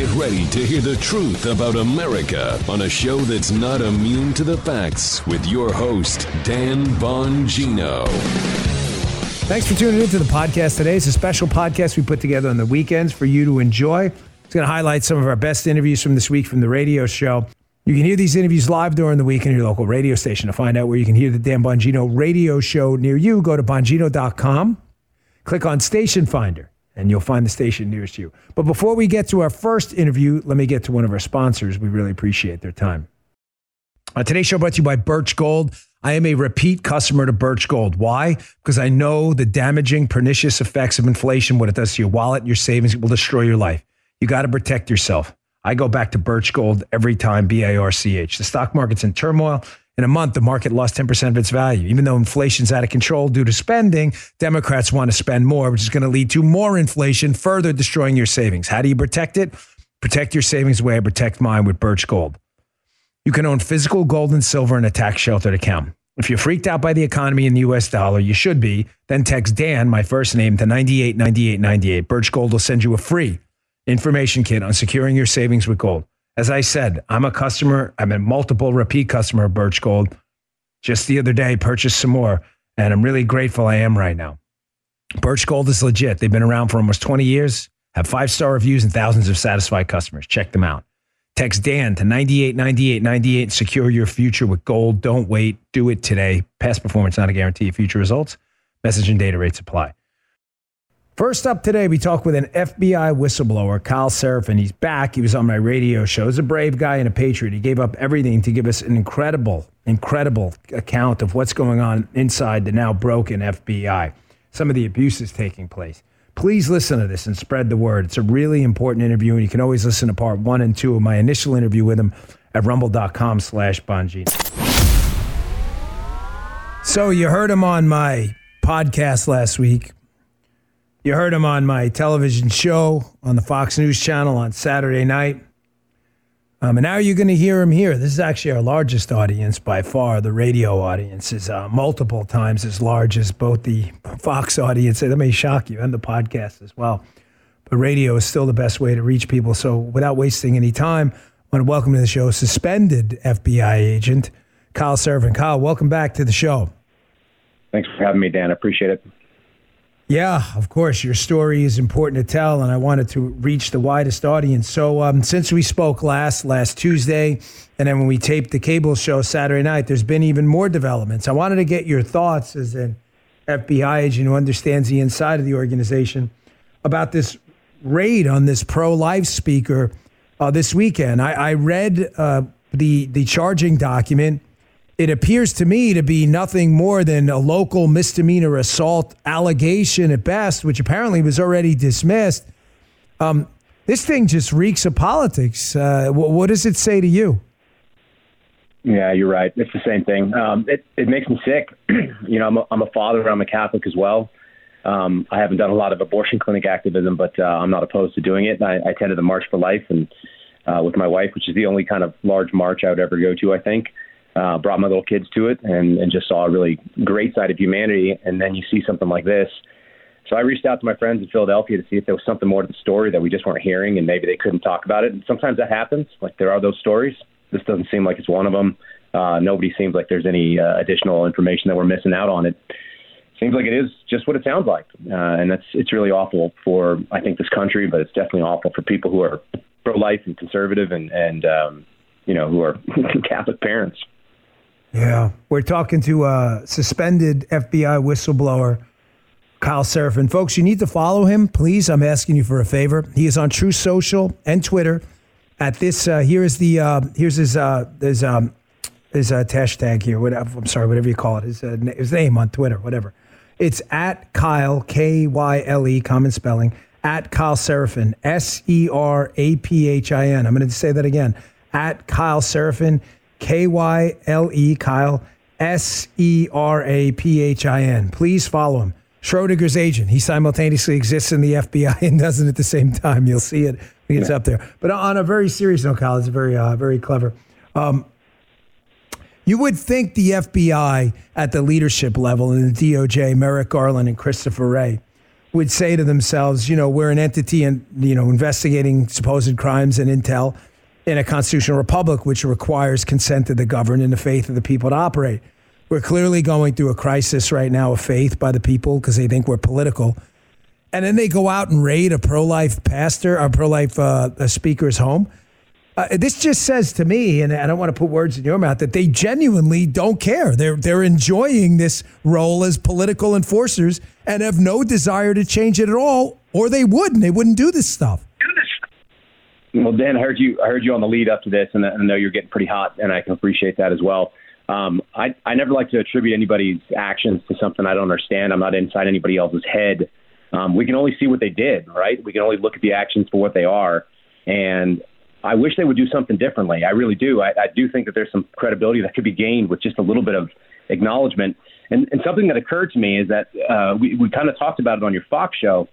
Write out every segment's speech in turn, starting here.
Get ready to hear the truth about America on a show that's not immune to the facts with your host, Dan Bongino. Thanks for tuning into the podcast today. It's a special podcast we put together on the weekends for you to enjoy. It's going to highlight some of our best interviews from this week from the radio show. You can hear these interviews live during the week in your local radio station. To find out where you can hear the Dan Bongino radio show near you, go to bongino.com, click on Station Finder, and you'll find the station nearest you. But before we get to our first interview, let me get to one of our sponsors. We really appreciate their time. Uh, today's show brought to you by Birch Gold. I am a repeat customer to Birch Gold. Why? Because I know the damaging, pernicious effects of inflation, what it does to your wallet, your savings, it will destroy your life. You got to protect yourself. I go back to Birch Gold every time, B A R C H. The stock market's in turmoil. In a month, the market lost 10% of its value. Even though inflation's out of control due to spending, Democrats want to spend more, which is going to lead to more inflation, further destroying your savings. How do you protect it? Protect your savings the way I protect mine with Birch Gold. You can own physical gold and silver in a tax sheltered account. If you're freaked out by the economy and the US dollar, you should be. Then text Dan, my first name, to 989898. Birch Gold will send you a free information kit on securing your savings with gold. As I said, I'm a customer, I'm a multiple repeat customer of Birch Gold. Just the other day, purchased some more, and I'm really grateful I am right now. Birch Gold is legit. They've been around for almost 20 years, have five star reviews, and thousands of satisfied customers. Check them out. Text Dan to 989898 and secure your future with gold. Don't wait. Do it today. Past performance not a guarantee of future results. Message and data rates apply. First up today, we talk with an FBI whistleblower, Kyle Seraphin. He's back. He was on my radio show. He's a brave guy and a patriot. He gave up everything to give us an incredible, incredible account of what's going on inside the now broken FBI, some of the abuses taking place. Please listen to this and spread the word. It's a really important interview, and you can always listen to part one and two of my initial interview with him at rumble.com slash Bongino. So you heard him on my podcast last week. You heard him on my television show on the Fox News channel on Saturday night. Um, and now you're going to hear him here. This is actually our largest audience by far. The radio audience is uh, multiple times as large as both the Fox audience. That may shock you, and the podcast as well. But radio is still the best way to reach people. So without wasting any time, I want to welcome to the show suspended FBI agent Kyle Seraphin. Kyle, welcome back to the show. Thanks for having me, Dan. I appreciate it. Yeah, of course. Your story is important to tell, and I wanted to reach the widest audience. So, um, since we spoke last last Tuesday, and then when we taped the cable show Saturday night, there's been even more developments. I wanted to get your thoughts as an FBI agent who understands the inside of the organization about this raid on this pro-life speaker uh, this weekend. I, I read uh, the the charging document it appears to me to be nothing more than a local misdemeanor assault allegation at best, which apparently was already dismissed. Um, this thing just reeks of politics. Uh, what, what, does it say to you? Yeah, you're right. It's the same thing. Um, it, it makes me sick. you know, I'm a, I'm a father. I'm a Catholic as well. Um, I haven't done a lot of abortion clinic activism, but uh, I'm not opposed to doing it. I, I attended the March for Life and uh, with my wife, which is the only kind of large march I would ever go to. I think uh, brought my little kids to it and, and just saw a really great side of humanity. And then you see something like this. So I reached out to my friends in Philadelphia to see if there was something more to the story that we just weren't hearing and maybe they couldn't talk about it. And sometimes that happens. Like there are those stories. This doesn't seem like it's one of them. Uh, nobody seems like there's any uh, additional information that we're missing out on. It seems like it is just what it sounds like, uh, and that's it's really awful for I think this country, but it's definitely awful for people who are pro-life and conservative and and um, you know who are Catholic parents. Yeah. We're talking to a suspended FBI whistleblower, Kyle Seraphin. Folks, you need to follow him, please. I'm asking you for a favor. He is on Truth Social and Twitter. At this, uh, here is the uh, here's his uh, his um, his uh, hashtag here. Whatever, I'm sorry, whatever you call it. His uh, his name on Twitter, whatever. It's at Kyle K Y L E, common spelling. At Kyle Seraphin, S E R A P H I N. I'm going to say that again. At Kyle Seraphin. K Y L E, Kyle, S E R A P H I N. Please follow him. Schrodinger's agent. He simultaneously exists in the FBI and doesn't at the same time. You'll see it when it's yeah. up there. But on a very serious note, Kyle, it's very, uh, very clever. Um, you would think the FBI at the leadership level in the DOJ, Merrick Garland and Christopher Wray, would say to themselves, you know, we're an entity and you know investigating supposed crimes and intel in a constitutional republic, which requires consent of the governed and the faith of the people to operate. We're clearly going through a crisis right now of faith by the people because they think we're political. And then they go out and raid a pro life pastor, a pro life uh, speaker's home. Uh, this just says to me, and I don't want to put words in your mouth, that they genuinely don't care. They're they're enjoying this role as political enforcers and have no desire to change it at all, or they wouldn't. They wouldn't do this stuff. Well, Dan, I heard you. I heard you on the lead up to this, and I know you're getting pretty hot, and I can appreciate that as well. Um, I I never like to attribute anybody's actions to something I don't understand. I'm not inside anybody else's head. Um, we can only see what they did, right? We can only look at the actions for what they are, and I wish they would do something differently. I really do. I, I do think that there's some credibility that could be gained with just a little bit of acknowledgement. And, and something that occurred to me is that uh, we, we kind of talked about it on your Fox show.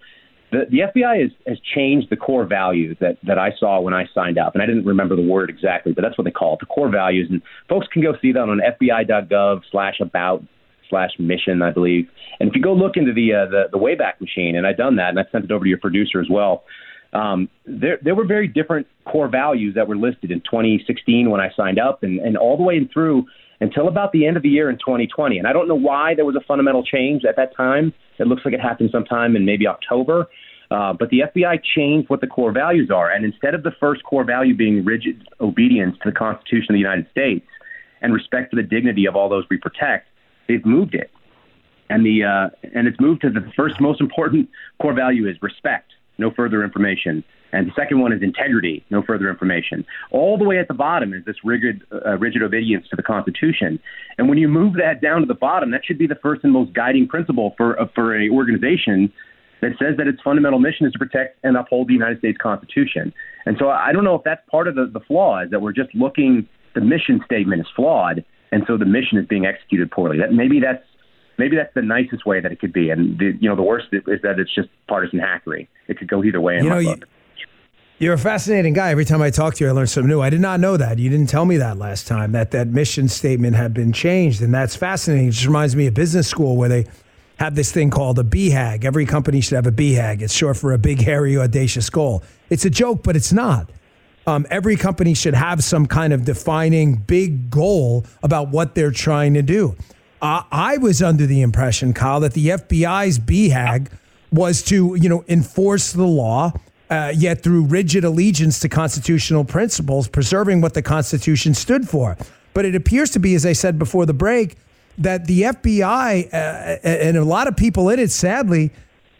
The, the FBI has, has changed the core values that, that I saw when I signed up. And I didn't remember the word exactly, but that's what they call it, the core values. And folks can go see that on FBI.gov slash about slash mission, I believe. And if you go look into the, uh, the, the Wayback Machine, and I've done that, and I sent it over to your producer as well, um, there, there were very different core values that were listed in 2016 when I signed up, and, and all the way through until about the end of the year in 2020. And I don't know why there was a fundamental change at that time. It looks like it happened sometime in maybe October. Uh, but the FBI changed what the core values are. And instead of the first core value being rigid obedience to the Constitution of the United States and respect for the dignity of all those we protect, they've moved it. And the uh, and it's moved to the first most important core value is respect no further information. And the second one is integrity, no further information. All the way at the bottom is this rigid, uh, rigid obedience to the Constitution. And when you move that down to the bottom, that should be the first and most guiding principle for uh, for a organization that says that its fundamental mission is to protect and uphold the United States Constitution. And so I don't know if that's part of the, the flaw is that we're just looking. The mission statement is flawed, and so the mission is being executed poorly. That maybe that's maybe that's the nicest way that it could be. And the, you know, the worst is that it's just partisan hackery. It could go either way. In you know, you, you're a fascinating guy. Every time I talk to you, I learn something new. I did not know that. You didn't tell me that last time. That that mission statement had been changed, and that's fascinating. It just reminds me of business school where they have this thing called a BHAG. Every company should have a BHAG. It's short for a big, hairy, audacious goal. It's a joke, but it's not. Um, every company should have some kind of defining big goal about what they're trying to do. Uh, I was under the impression, Kyle, that the FBI's BHAG was to, you know, enforce the law, uh, yet through rigid allegiance to constitutional principles, preserving what the Constitution stood for. But it appears to be, as I said before the break, that the FBI uh, and a lot of people in it, sadly,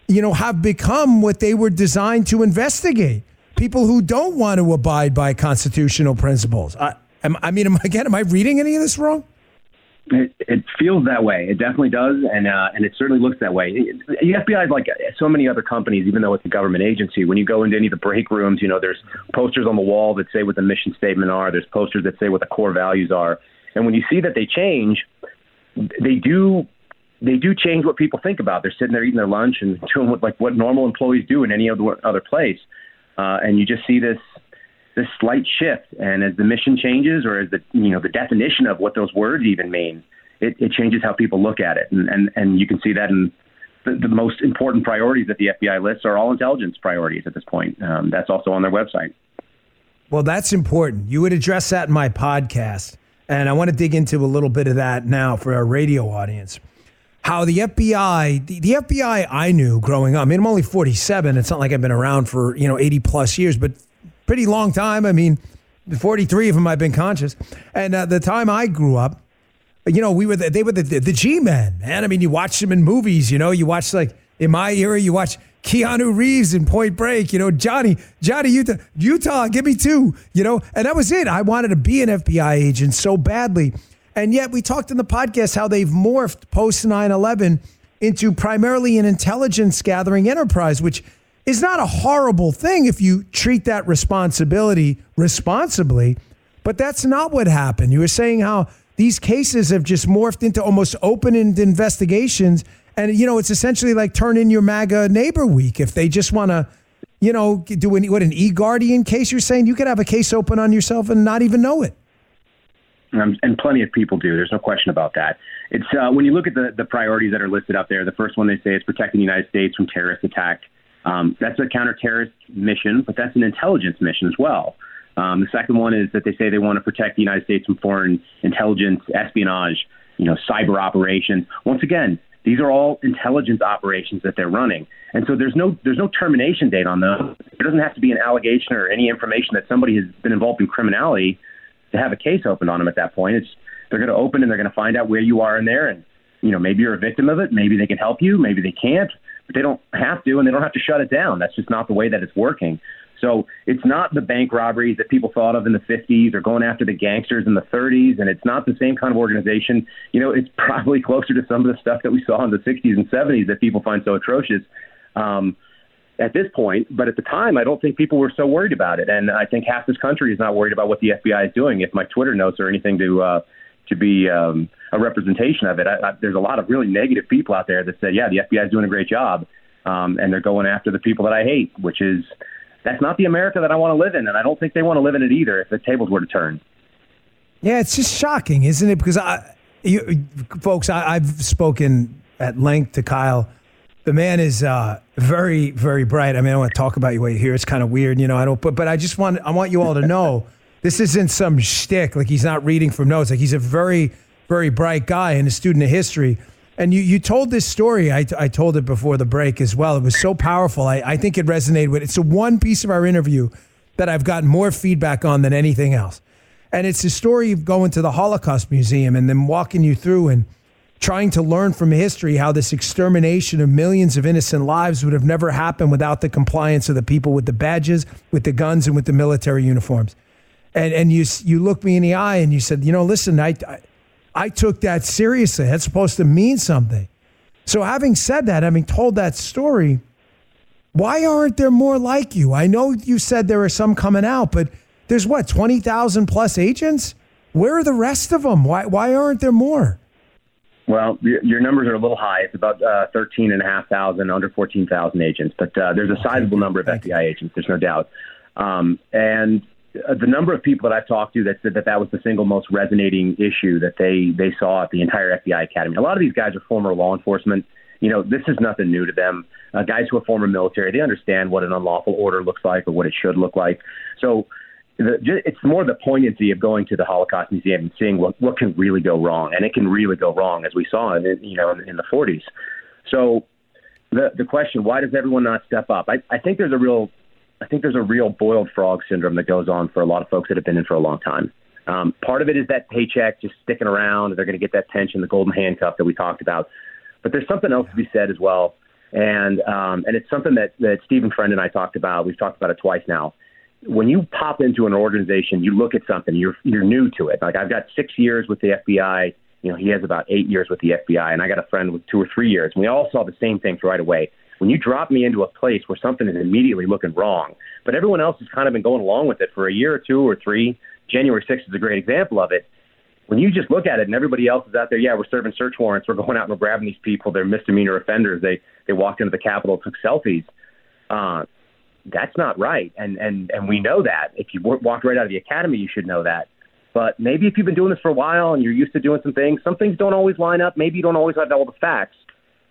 you know, have become what they were designed to investigate. People who don't want to abide by constitutional principles. I, I mean, am, again, am I reading any of this wrong? It, it feels that way. It definitely does, and uh, and it certainly looks that way. The FBI is like so many other companies, even though it's a government agency. When you go into any of the break rooms, you know, there's posters on the wall that say what the mission statement are. There's posters that say what the core values are. And when you see that they change, they do they do change what people think about. They're sitting there eating their lunch and doing what like what normal employees do in any other other place. Uh, and you just see this this slight shift. And as the mission changes, or as the you know the definition of what those words even mean, it, it changes how people look at it. And and, and you can see that in the, the most important priorities that the FBI lists are all intelligence priorities at this point. Um, that's also on their website. Well, that's important. You would address that in my podcast. And I want to dig into a little bit of that now for our radio audience. How the FBI, the, the FBI I knew growing up, I mean, I'm only 47. It's not like I've been around for, you know, 80 plus years, but pretty long time. I mean, 43 of them I've been conscious. And uh, the time I grew up, you know, we were the, they were the, the, the G men, man. I mean, you watch them in movies, you know, you watch like in my era, you watch Keanu Reeves in Point Break, you know, Johnny, Johnny Utah, Utah, give me two, you know, and that was it. I wanted to be an FBI agent so badly. And yet we talked in the podcast how they've morphed post 9 11 into primarily an intelligence gathering enterprise, which is not a horrible thing if you treat that responsibility responsibly. But that's not what happened. You were saying how these cases have just morphed into almost open investigations. And, you know, it's essentially like turn in your MAGA neighbor week. If they just want to, you know, do what an e guardian case, you're saying you could have a case open on yourself and not even know it. Um, and plenty of people do. There's no question about that. It's uh, when you look at the, the priorities that are listed up there. The first one they say is protecting the United States from terrorist attack. Um, that's a counterterrorist mission, but that's an intelligence mission as well. Um, the second one is that they say they want to protect the United States from foreign intelligence, espionage, you know, cyber operations. Once again, these are all intelligence operations that they're running, and so there's no there's no termination date on those. There doesn't have to be an allegation or any information that somebody has been involved in criminality to have a case opened on them at that point. It's they're going to open and they're going to find out where you are in there, and you know maybe you're a victim of it, maybe they can help you, maybe they can't, they don't have to, and they don't have to shut it down. That's just not the way that it's working. So it's not the bank robberies that people thought of in the 50s or going after the gangsters in the 30s, and it's not the same kind of organization. You know, it's probably closer to some of the stuff that we saw in the 60s and 70s that people find so atrocious. Um, at this point, but at the time, I don't think people were so worried about it, and I think half this country is not worried about what the FBI is doing. If my Twitter notes are anything to uh, to be um, a representation of it, I, I, there's a lot of really negative people out there that said, "Yeah, the FBI is doing a great job," um, and they're going after the people that I hate, which is that's not the America that I want to live in, and I don't think they want to live in it either. If the tables were to turn. Yeah, it's just shocking, isn't it? Because I, you, folks, I, I've spoken at length to Kyle. The man is uh, very, very bright. I mean, I want to talk about you here. It's kind of weird, you know. I don't, but but I just want I want you all to know this isn't some shtick. Like he's not reading from notes. Like he's a very, very bright guy and a student of history. And you, you told this story. I, I told it before the break as well. It was so powerful. I, I think it resonated with. It's the one piece of our interview that I've gotten more feedback on than anything else. And it's the story of going to the Holocaust Museum and then walking you through and trying to learn from history how this extermination of millions of innocent lives would have never happened without the compliance of the people with the badges, with the guns, and with the military uniforms. And and you you looked me in the eye and you said, you know, listen, I, I I took that seriously. That's supposed to mean something. So, having said that, having told that story, why aren't there more like you? I know you said there are some coming out, but there's what, 20,000 plus agents? Where are the rest of them? Why, why aren't there more? Well, your numbers are a little high. It's about uh, 13,500, under 14,000 agents, but uh, there's a sizable number of FBI agents, there's no doubt. Um, and the number of people that I've talked to that said that that was the single most resonating issue that they they saw at the entire FBI academy. A lot of these guys are former law enforcement. You know, this is nothing new to them. Uh, guys who are former military, they understand what an unlawful order looks like or what it should look like. So the, it's more the poignancy of going to the Holocaust Museum and seeing what what can really go wrong, and it can really go wrong, as we saw in you know in, in the 40s. So the the question, why does everyone not step up? I, I think there's a real I think there's a real boiled frog syndrome that goes on for a lot of folks that have been in for a long time. Um, part of it is that paycheck just sticking around. They're going to get that pension, the golden handcuff that we talked about. But there's something else to be said as well, and um, and it's something that that Stephen Friend and I talked about. We've talked about it twice now. When you pop into an organization, you look at something. You're you're new to it. Like I've got six years with the FBI. You know, he has about eight years with the FBI, and I got a friend with two or three years. And we all saw the same things right away when you drop me into a place where something is immediately looking wrong, but everyone else has kind of been going along with it for a year or two or three, January 6th is a great example of it. When you just look at it and everybody else is out there, yeah, we're serving search warrants, we're going out and we're grabbing these people, they're misdemeanor offenders, they they walked into the Capitol, took selfies. Uh, that's not right, and and and we know that. If you walked right out of the academy, you should know that. But maybe if you've been doing this for a while and you're used to doing some things, some things don't always line up. Maybe you don't always have all the facts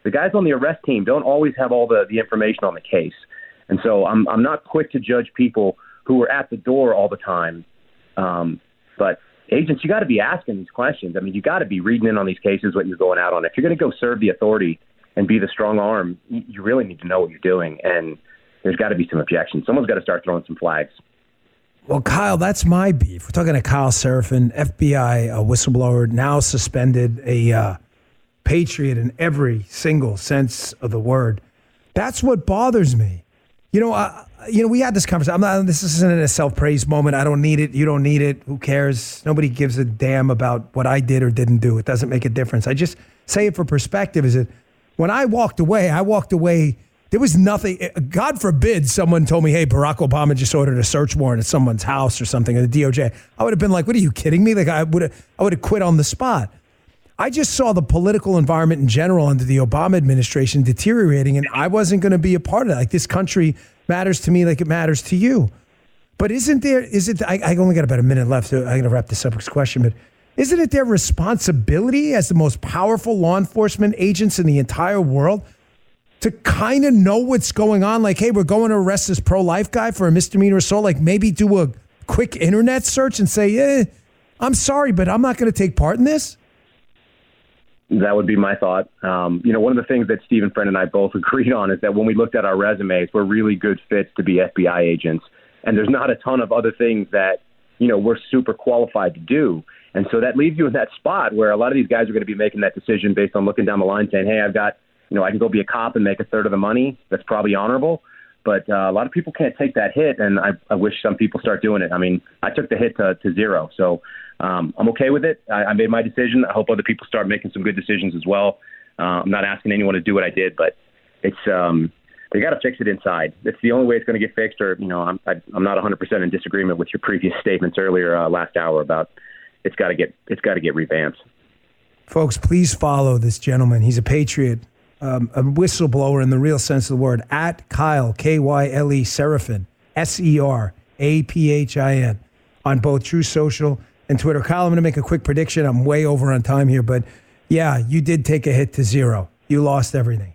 the guys on the arrest team don't always have all the, the information on the case. And so I'm, I'm not quick to judge people who are at the door all the time. Um, but agents, you got to be asking these questions. I mean, you got to be reading in on these cases, what you're going out on. If you're going to go serve the authority and be the strong arm, you really need to know what you're doing. And there's got to be some objections. Someone's got to start throwing some flags. Well, Kyle, that's my beef. We're talking to Kyle Seraphin, FBI whistleblower, now suspended, a uh, patriot in every single sense of the word. That's what bothers me. You know, uh, you know, we had this conversation. I'm not. This isn't a self praise moment. I don't need it. You don't need it. Who cares? Nobody gives a damn about what I did or didn't do. It doesn't make a difference. I just say it for perspective. Is it when I walked away? I walked away. There was nothing. God forbid someone told me, "Hey, Barack Obama just ordered a search warrant at someone's house or something," or the DOJ. I would have been like, "What are you kidding me?" Like I would have. I would have quit on the spot. I just saw the political environment in general under the Obama administration deteriorating, and I wasn't going to be a part of that. Like this country matters to me, like it matters to you. But isn't there? Is it? I, I only got about a minute left. So I'm going to wrap this up with this question. But Isn't it their responsibility as the most powerful law enforcement agents in the entire world to kind of know what's going on? Like, hey, we're going to arrest this pro life guy for a misdemeanor assault. Like, maybe do a quick internet search and say, eh, I'm sorry, but I'm not going to take part in this? That would be my thought. Um, you know, one of the things that Stephen Friend and I both agreed on is that when we looked at our resumes, we're really good fits to be FBI agents. And there's not a ton of other things that, you know, we're super qualified to do. And so that leaves you in that spot where a lot of these guys are going to be making that decision based on looking down the line saying, hey, I've got, you know, I can go be a cop and make a third of the money. That's probably honorable. But uh, a lot of people can't take that hit, and I, I wish some people start doing it. I mean, I took the hit to, to zero, so um, I'm okay with it. I, I made my decision. I hope other people start making some good decisions as well. Uh, I'm not asking anyone to do what I did, but it's um, they got to fix it inside. It's the only way it's going to get fixed. Or you know, I'm I, I'm not 100% in disagreement with your previous statements earlier uh, last hour about it's got to get it's got to get revamped. Folks, please follow this gentleman. He's a patriot um, a whistleblower in the real sense of the word, at Kyle, K Y L E Seraphin, S E R A P H I N, on both Truth Social and Twitter. Kyle, I'm going to make a quick prediction. I'm way over on time here, but yeah, you did take a hit to zero. You lost everything.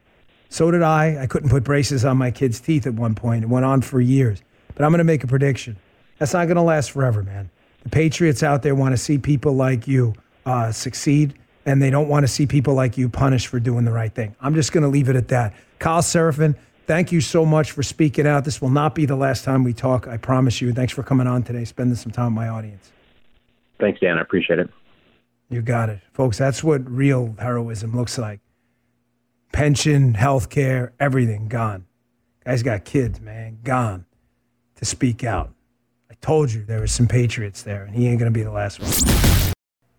So did I. I couldn't put braces on my kids' teeth at one point. It went on for years. But I'm going to make a prediction. That's not going to last forever, man. The Patriots out there want to see people like you uh, succeed and they don't want to see people like you punished for doing the right thing. I'm just going to leave it at that. Kyle Seraphin, thank you so much for speaking out. This will not be the last time we talk. I promise you. Thanks for coming on today, spending some time with my audience. Thanks, Dan. I appreciate it. You got it. Folks, that's what real heroism looks like. Pension, health care, everything gone. Guy's got kids, man, gone to speak out. I told you there were some patriots there, and he ain't going to be the last one.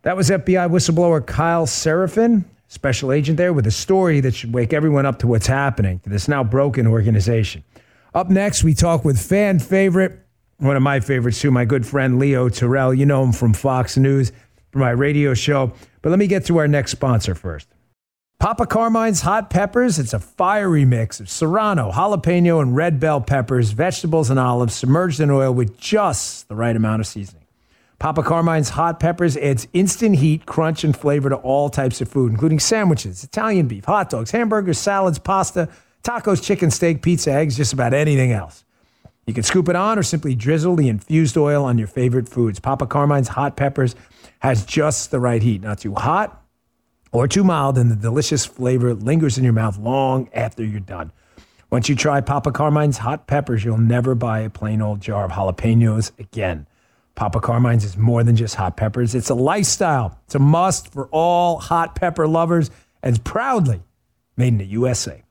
That was FBI whistleblower Kyle Seraphin, special agent there, with a story that should wake everyone up to what's happening to this now broken organization. Up next, we talk with fan favorite, one of my favorites too, my good friend Leo Terrell. You know him from Fox News, from my radio show. But let me get to our next sponsor first. Papa Carmine's Hot Peppers. It's a fiery mix of serrano, jalapeno, and red bell peppers, vegetables, and olives submerged in oil with just the right amount of seasoning. Papa Carmine's hot peppers adds instant heat, crunch, and flavor to all types of food, including sandwiches, Italian beef, hot dogs, hamburgers, salads, pasta, tacos, chicken, steak, pizza, eggs, just about anything else. You can scoop it on or simply drizzle the infused oil on your favorite foods. Papa Carmine's hot peppers has just the right heat, not too hot or too mild, and the delicious flavor lingers in your mouth long after you're done. Once you try Papa Carmine's hot peppers, you'll never buy a plain old jar of jalapenos again. Papa Carmine's is more than just hot peppers. It's a lifestyle. It's a must for all hot pepper lovers and proudly made in the USA.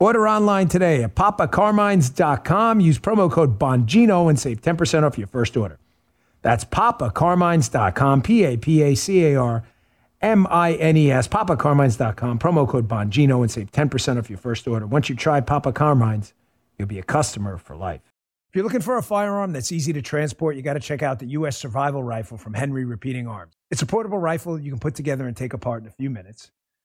Order online today at papacarmines.com. Use promo code Bongino and save 10% off your first order. That's papacarmines.com, P A P A C A R M I N E S, papacarmines.com, promo code Bongino and save 10% off your first order. Once you try Papa Carmines, you'll be a customer for life. If you're looking for a firearm that's easy to transport, you got to check out the U.S. Survival Rifle from Henry Repeating Arms. It's a portable rifle you can put together and take apart in a few minutes.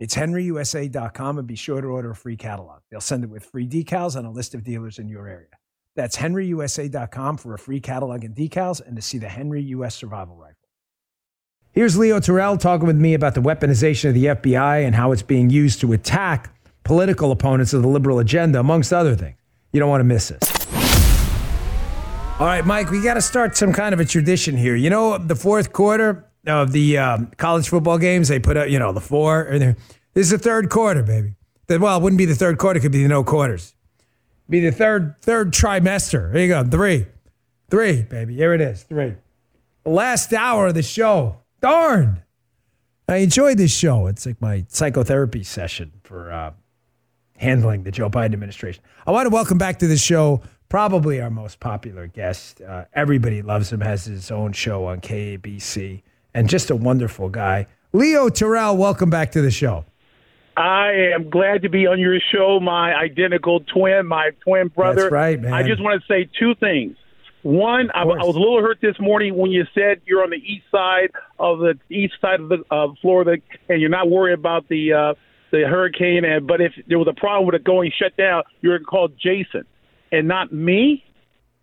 It's henryusa.com and be sure to order a free catalog. They'll send it with free decals and a list of dealers in your area. That's henryusa.com for a free catalog and decals and to see the Henry U.S. Survival Rifle. Here's Leo Terrell talking with me about the weaponization of the FBI and how it's being used to attack political opponents of the liberal agenda, amongst other things. You don't want to miss this. All right, Mike, we got to start some kind of a tradition here. You know, the fourth quarter of the um, college football games, they put out, you know, the four. And This is the third quarter, baby. Well, it wouldn't be the third quarter; it could be the no quarters. Be the third third trimester. There you go, three, three, baby. Here it is, three. The last hour of the show. Darn, I enjoyed this show. It's like my psychotherapy session for uh, handling the Joe Biden administration. I want to welcome back to the show probably our most popular guest. Uh, everybody loves him, has his own show on KABC, and just a wonderful guy. Leo Terrell, welcome back to the show. I am glad to be on your show, my identical twin, my twin brother. That's right, man. I just want to say two things. One, I, I, was a little hurt this morning when you said you're on the east side of the east side of the of Florida, and you're not worried about the uh, the hurricane. And but if there was a problem with it going shut down, you're called Jason, and not me.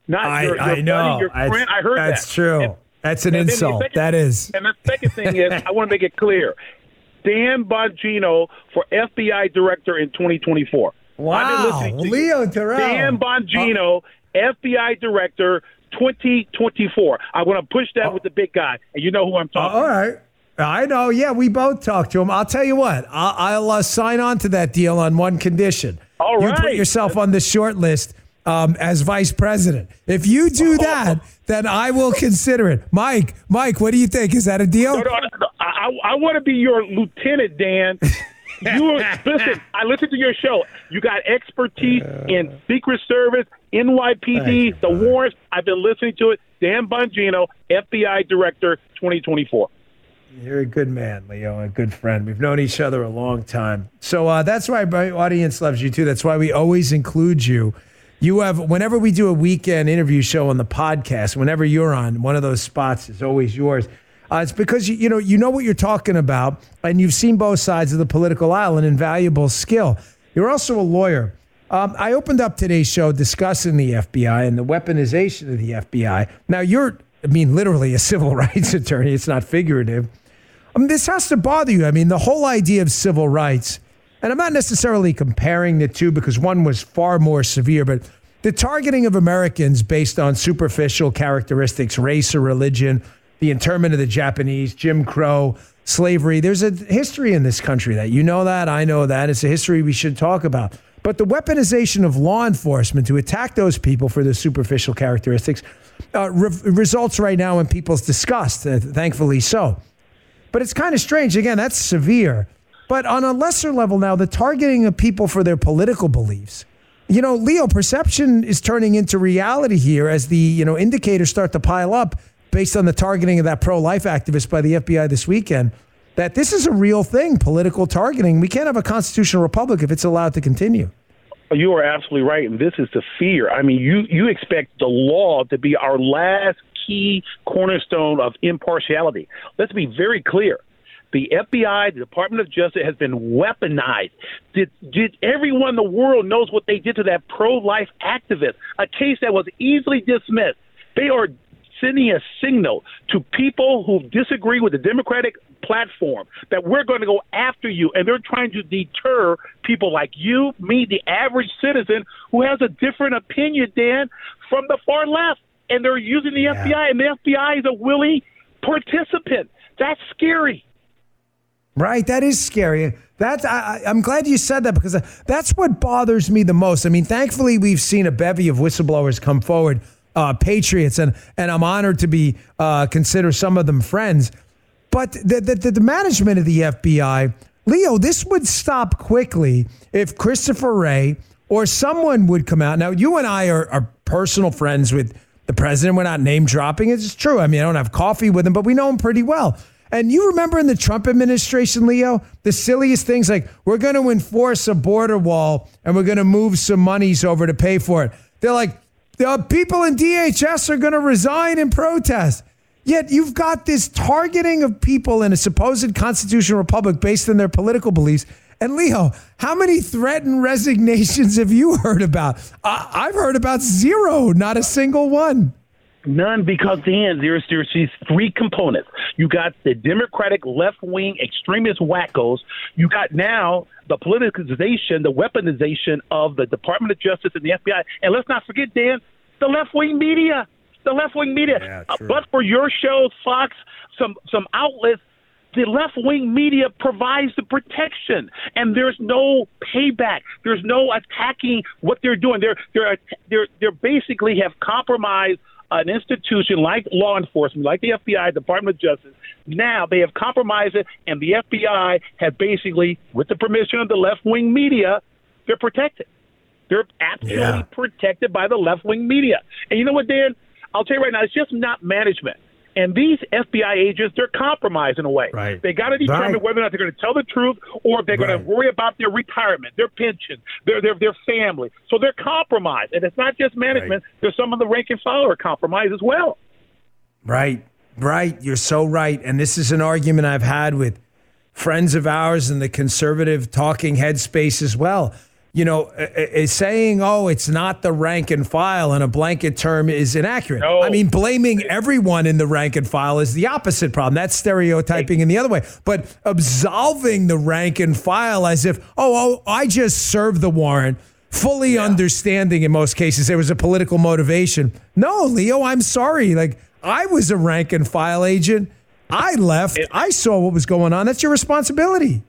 Not I, your, your I know. Buddy, your friend. I heard that's that. true. And, that's an insult. Second, that is. And the second thing is, I want to make it clear. Dan Bongino for FBI director in 2024. Wow, Leo Terrell. Dan Bongino, FBI director 2024. I want to push that oh. with the big guy, and you know who I'm talking. all right. I know. Yeah, we both talked to him. I'll tell you what. I'll, I'll uh, sign on to that deal on one condition. All right. You put yourself on the short list um, as vice president. If you do that, then I will consider it. Mike, Mike, what do you think? Is that a deal? No, no, no, I, I want to be your lieutenant, Dan. you listen. I listened to your show. You got expertise in Secret Service, NYPD, the warrants. I've been listening to it. Dan Bongino, FBI Director, 2024. You're a good man, Leo, a good friend. We've known each other a long time. So uh, that's why my audience loves you too. That's why we always include you you have whenever we do a weekend interview show on the podcast, whenever you're on, one of those spots is always yours. Uh, it's because you, you know you know what you're talking about, and you've seen both sides of the political aisle, an invaluable skill. You're also a lawyer. Um, I opened up today's show discussing the FBI and the weaponization of the FBI. Now you're, I mean, literally a civil rights attorney. It's not figurative. I mean, this has to bother you. I mean, the whole idea of civil rights and I'm not necessarily comparing the two because one was far more severe, but the targeting of Americans based on superficial characteristics, race or religion, the internment of the Japanese, Jim Crow, slavery. There's a history in this country that you know that, I know that. It's a history we should talk about. But the weaponization of law enforcement to attack those people for their superficial characteristics uh, re- results right now in people's disgust, uh, thankfully so. But it's kind of strange. Again, that's severe. But on a lesser level now, the targeting of people for their political beliefs. You know, Leo, perception is turning into reality here as the, you know, indicators start to pile up based on the targeting of that pro-life activist by the FBI this weekend that this is a real thing, political targeting. We can't have a constitutional republic if it's allowed to continue. You are absolutely right, and this is the fear. I mean, you you expect the law to be our last key cornerstone of impartiality. Let's be very clear. The FBI, the Department of Justice, has been weaponized. Did, did everyone in the world knows what they did to that pro-life activist? A case that was easily dismissed. They are sending a signal to people who disagree with the Democratic platform that we're going to go after you, and they're trying to deter people like you, me, the average citizen who has a different opinion, Dan, from the far left. And they're using the yeah. FBI, and the FBI is a willing participant. That's scary. Right, that is scary. That's I, am glad you said that because that's what bothers me the most. I mean, thankfully we've seen a bevy of whistleblowers come forward, uh, patriots, and and I'm honored to be uh, consider some of them friends. But the, the the management of the FBI, Leo, this would stop quickly if Christopher Wray or someone would come out. Now, you and I are, are personal friends with the president. We're not name dropping. It's true. I mean, I don't have coffee with him, but we know him pretty well. And you remember in the Trump administration, Leo, the silliest things like we're going to enforce a border wall and we're going to move some monies over to pay for it. They're like, the people in DHS are going to resign in protest. Yet you've got this targeting of people in a supposed constitutional republic based on their political beliefs. And Leo, how many threatened resignations have you heard about? I've heard about zero, not a single one. None, because Dan, there's there's these three components. You got the Democratic left wing extremist wackos. You got now the politicization, the weaponization of the Department of Justice and the FBI. And let's not forget, Dan, the left wing media. The left wing media. Yeah, uh, but for your show, Fox, some some outlets, the left wing media provides the protection, and there's no payback. There's no attacking what they're doing. They're they're they're they're basically have compromised an institution like law enforcement, like the FBI, Department of Justice, now they have compromised it, and the FBI have basically, with the permission of the left wing media, they're protected. They're absolutely yeah. protected by the left wing media. And you know what, Dan? I'll tell you right now, it's just not management. And these FBI agents, they're compromised in a way. Right. They got to determine Right. whether or not they're going to tell the truth or if they're going to worry about their retirement, their pension, their their their family. So they're compromised, and it's not just management. There's some of the rank and file are compromised as well. Right, right. You're so right. And this is an argument I've had with friends of ours in the conservative talking head space as well. You know, uh, saying, oh, it's not the rank and file in a blanket term is inaccurate. No. I mean, blaming everyone in the rank and file is the opposite problem. That's stereotyping in the other way. But absolving the rank and file as if, oh, oh I just served the warrant, fully understanding in most cases there was a political motivation. No, Leo, I'm sorry. Like, I was a rank and file agent. I left. I saw what was going on. That's your responsibility.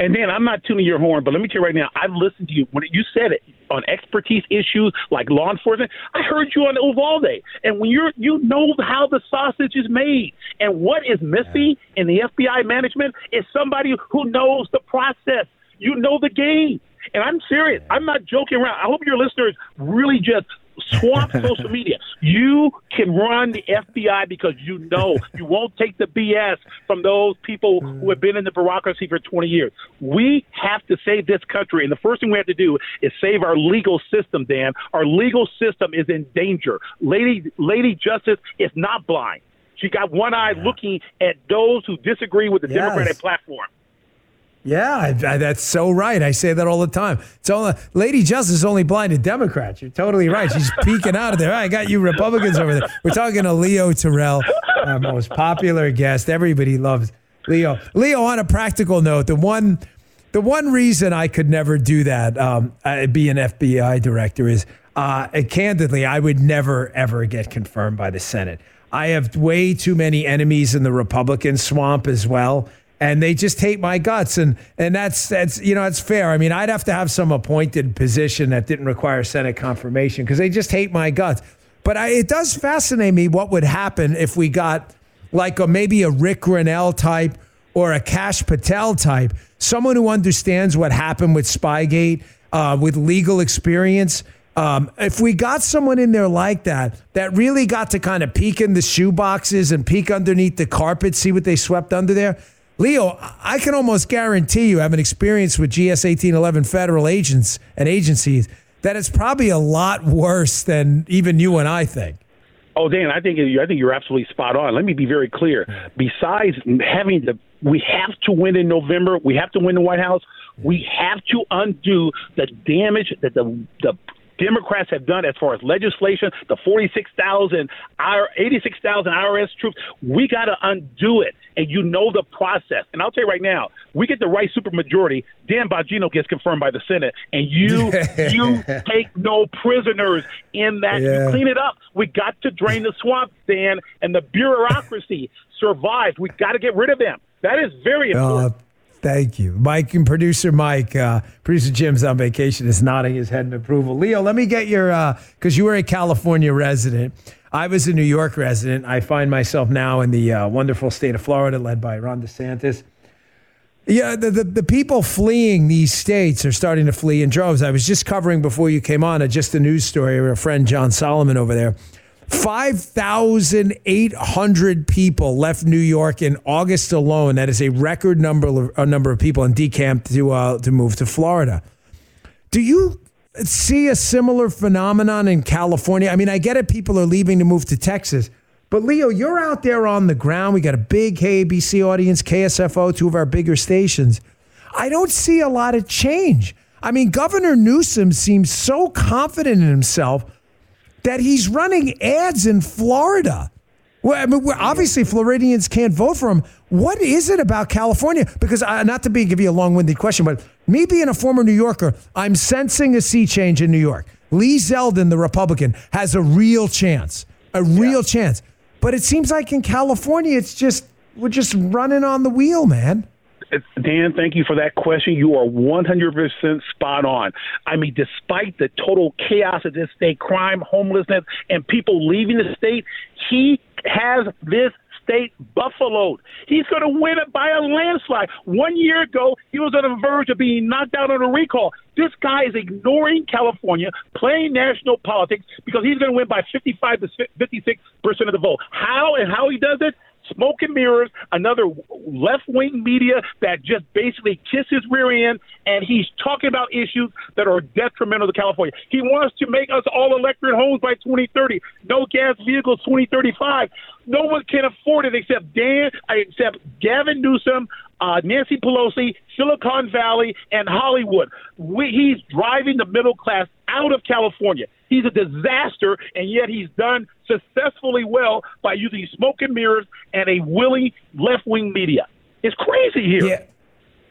And Dan, I'm not tuning your horn, but let me tell you right now, I've listened to you when you said it on expertise issues like law enforcement. I heard you on Uvalde, and when you're you know how the sausage is made, and what is missing in the FBI management is somebody who knows the process. You know the game, and I'm serious. I'm not joking around. I hope your listeners really just swamp social media. You can run the FBI because you know you won't take the BS from those people who have been in the bureaucracy for 20 years. We have to save this country, and the first thing we have to do is save our legal system. Dan, our legal system is in danger. Lady, Lady Justice is not blind. She got one eye looking at those who disagree with the Yes. Democratic platform. Yeah, I, I, that's so right. I say that all the time. It's only, Lady Justice is only blind to Democrats. You're totally right. She's peeking out of there. I got you Republicans over there. We're talking to Leo Terrell, our most popular guest. Everybody loves Leo. Leo, on a practical note, the one the one reason I could never do that, um, be an FBI director, is uh, candidly, I would never, ever get confirmed by the Senate. I have way too many enemies in the Republican swamp as well. And they just hate my guts, and and that's that's you know it's fair. I mean, I'd have to have some appointed position that didn't require Senate confirmation because they just hate my guts. But I, it does fascinate me what would happen if we got like a maybe a Rick Grinnell type or a Kash Patel type, someone who understands what happened with Spygate, uh, with legal experience. Um, if we got someone in there like that, that really got to kind of peek in the shoe boxes and peek underneath the carpet, see what they swept under there. Leo, I can almost guarantee you, having experience with GS 1811 federal agents and agencies, that it's probably a lot worse than even you and I think. Oh, Dan, I think I think you're absolutely spot on. Let me be very clear. Besides having the, we have to win in November. We have to win the White House. We have to undo the damage that the the Democrats have done as far as legislation, the 46,000, 86,000 IRS troops. We got to undo it. And you know the process. And I'll tell you right now, we get the right supermajority. Dan Bongino gets confirmed by the Senate, and you you take no prisoners in that. Yeah. You clean it up. We got to drain the swamp, Dan, and the bureaucracy survived. We got to get rid of them. That is very important. Uh, thank you. Mike and producer Mike, uh, producer Jim's on vacation, is nodding his head in approval. Leo, let me get your, because you were a California resident. I was a New York resident. I find myself now in the uh, wonderful state of Florida, led by Ron DeSantis. Yeah, the, the, the people fleeing these states are starting to flee in droves. I was just covering before you came on a, just a news story of a friend, John Solomon, over there. 5,800 people left New York in August alone. That is a record number of, number of people in decamp to, uh, to move to Florida. Do you see a similar phenomenon in California? I mean, I get it, people are leaving to move to Texas. But Leo, you're out there on the ground. We got a big KABC audience, KSFO, two of our bigger stations. I don't see a lot of change. I mean, Governor Newsom seems so confident in himself that he's running ads in Florida. Well, I mean, we're, obviously Floridians can't vote for him. What is it about California? Because I, not to be give you a long-winded question, but me being a former New Yorker, I'm sensing a sea change in New York. Lee Zeldin, the Republican, has a real chance, a real chance. But it seems like in California, it's just we're just running on the wheel, man. Dan, thank you for that question. You are 100% spot on. I mean, despite the total chaos of this state, crime, homelessness, and people leaving the state, he has this state buffaloed. He's going to win it by a landslide. One year ago, he was on the verge of being knocked out on a recall. This guy is ignoring California, playing national politics because he's going to win by 55 to 56 percent of the vote. How and how he does it? Smoke and mirrors, another left wing media that just basically kisses rear end, and he's talking about issues that are detrimental to California. He wants to make us all electric homes by 2030, no gas vehicles 2035. No one can afford it except Dan, except Gavin Newsom, uh, Nancy Pelosi, Silicon Valley, and Hollywood. We, he's driving the middle class out of California. He's a disaster, and yet he's done successfully well by using smoke and mirrors and a willing left wing media. It's crazy here. Yeah.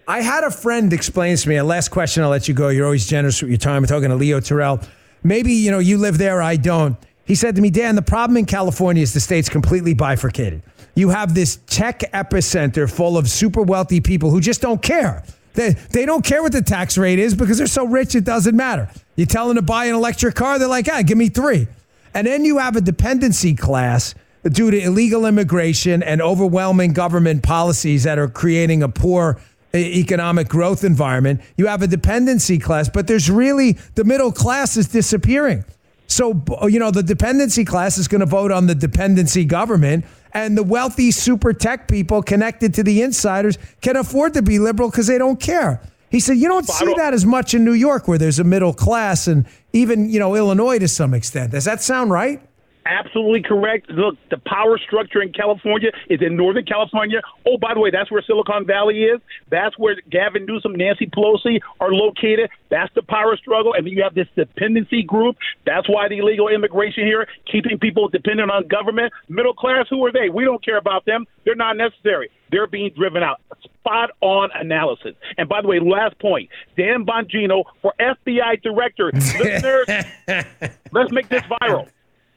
I had a friend explain to me, a last question, I'll let you go. You're always generous with your time. I'm talking to Leo Terrell. Maybe, you know, you live there, I don't. He said to me, Dan, the problem in California is the state's completely bifurcated. You have this tech epicenter full of super wealthy people who just don't care. They, they don't care what the tax rate is because they're so rich it doesn't matter. You tell them to buy an electric car, they're like, ah, give me three. And then you have a dependency class due to illegal immigration and overwhelming government policies that are creating a poor economic growth environment. You have a dependency class, but there's really the middle class is disappearing. So, you know, the dependency class is going to vote on the dependency government, and the wealthy super tech people connected to the insiders can afford to be liberal because they don't care. He said, You don't see that as much in New York where there's a middle class and even, you know, Illinois to some extent. Does that sound right? Absolutely correct. Look, the power structure in California is in Northern California. Oh, by the way, that's where Silicon Valley is. That's where Gavin Newsom, Nancy Pelosi are located. That's the power struggle. And then you have this dependency group. That's why the illegal immigration here, keeping people dependent on government. Middle class, who are they? We don't care about them. They're not necessary. They're being driven out. Spot on analysis. And by the way, last point Dan Bongino for FBI director. Listeners, let's make this viral.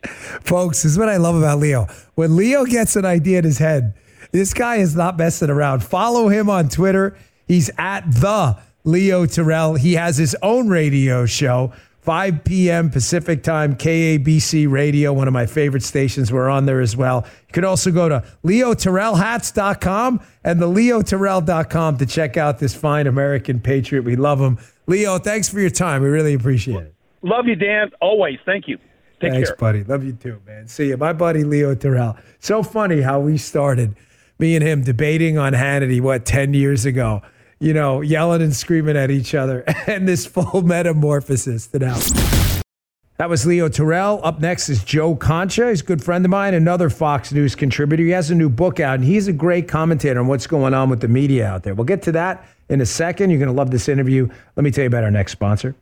Folks, this is what I love about Leo. When Leo gets an idea in his head, this guy is not messing around. Follow him on Twitter. He's at the Leo Terrell. He has his own radio show, 5 p.m. Pacific time, KABC Radio, one of my favorite stations. We're on there as well. You can also go to leoterrellhats.com and the leoterrell.com to check out this fine American patriot. We love him. Leo, thanks for your time. We really appreciate it. Love you, Dan. Always. Thank you. Take Thanks, care. buddy. Love you too, man. See you. My buddy Leo Terrell. So funny how we started, me and him debating on Hannity, what, 10 years ago, you know, yelling and screaming at each other, and this full metamorphosis to now. That was Leo Terrell. Up next is Joe Concha. He's a good friend of mine, another Fox News contributor. He has a new book out, and he's a great commentator on what's going on with the media out there. We'll get to that in a second. You're going to love this interview. Let me tell you about our next sponsor.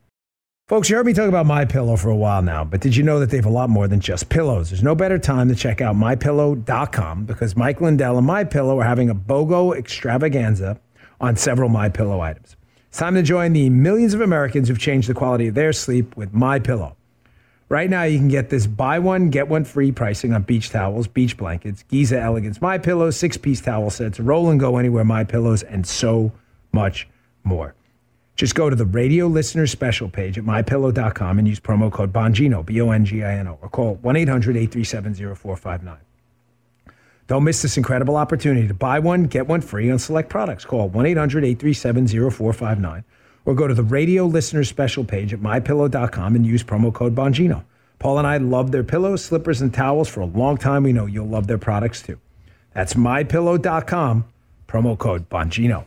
Folks, you heard me talk about My Pillow for a while now, but did you know that they have a lot more than just pillows? There's no better time to check out mypillow.com because Mike Lindell and My Pillow are having a BOGO extravaganza on several My Pillow items. It's time to join the millions of Americans who've changed the quality of their sleep with My Pillow. Right now, you can get this buy one get one free pricing on beach towels, beach blankets, Giza Elegance My Pillows, six piece towel sets, roll and go anywhere My Pillows, and so much more. Just go to the radio listener special page at mypillow.com and use promo code Bongino, B O N G I N O, or call 1 800 837 0459. Don't miss this incredible opportunity to buy one, get one free on select products. Call 1 800 837 0459 or go to the radio listener special page at mypillow.com and use promo code Bongino. Paul and I love their pillows, slippers, and towels for a long time. We know you'll love their products too. That's mypillow.com, promo code Bongino.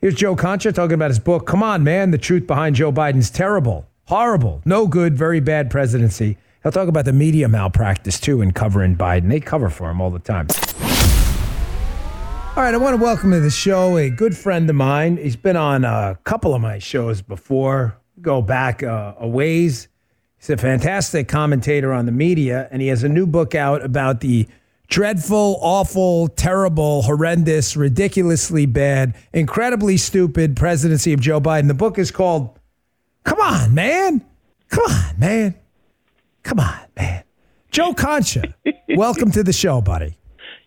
Here's Joe Concha talking about his book. Come on, man. The truth behind Joe Biden's terrible, horrible, no good, very bad presidency. He'll talk about the media malpractice too in covering Biden. They cover for him all the time. All right, I want to welcome to the show a good friend of mine. He's been on a couple of my shows before, go back uh, a ways. He's a fantastic commentator on the media, and he has a new book out about the dreadful, awful, terrible, horrendous, ridiculously bad, incredibly stupid presidency of Joe Biden. The book is called Come On, Man. Come on, man. Come on, man. Joe Concha, welcome to the show, buddy.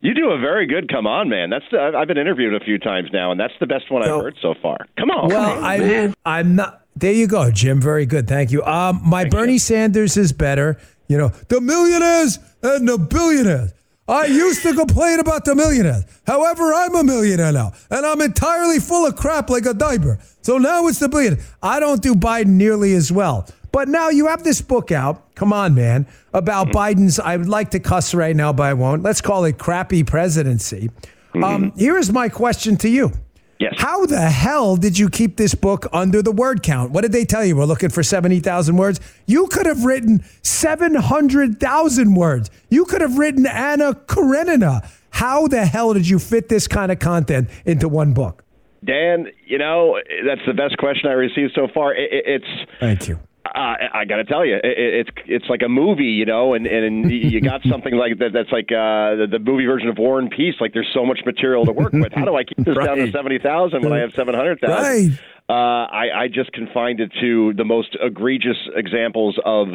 You do a very good come on, man. That's the, I've been interviewed a few times now, and that's the best one I've heard so far. Come on. Well, I, I'm not. There you go, Jim. Very good. Thank you. Um, my Thank Bernie you. Sanders is better. You know, the millionaires and the billionaires. I used to complain about the millionaires. However, I'm a millionaire now, and I'm entirely full of crap like a diaper. So now it's the billionaire. I don't do Biden nearly as well. But now you have this book out. Come on, man. About mm-hmm. Biden's, I would like to cuss right now, but I won't. Let's call it crappy presidency. Mm-hmm. Um, here is my question to you. Yes. How the hell did you keep this book under the word count? What did they tell you? We're looking for 70,000 words. You could have written 700,000 words. You could have written Anna Karenina. How the hell did you fit this kind of content into one book? Dan, you know, that's the best question I received so far. it's Thank you. Uh, I got to tell you, it, it's it's like a movie, you know, and and you got something like that that's like uh, the, the movie version of War and Peace. Like there's so much material to work with. How do I keep this right. down to seventy thousand when I have seven hundred thousand? Right. Uh, I, I just confined it to the most egregious examples of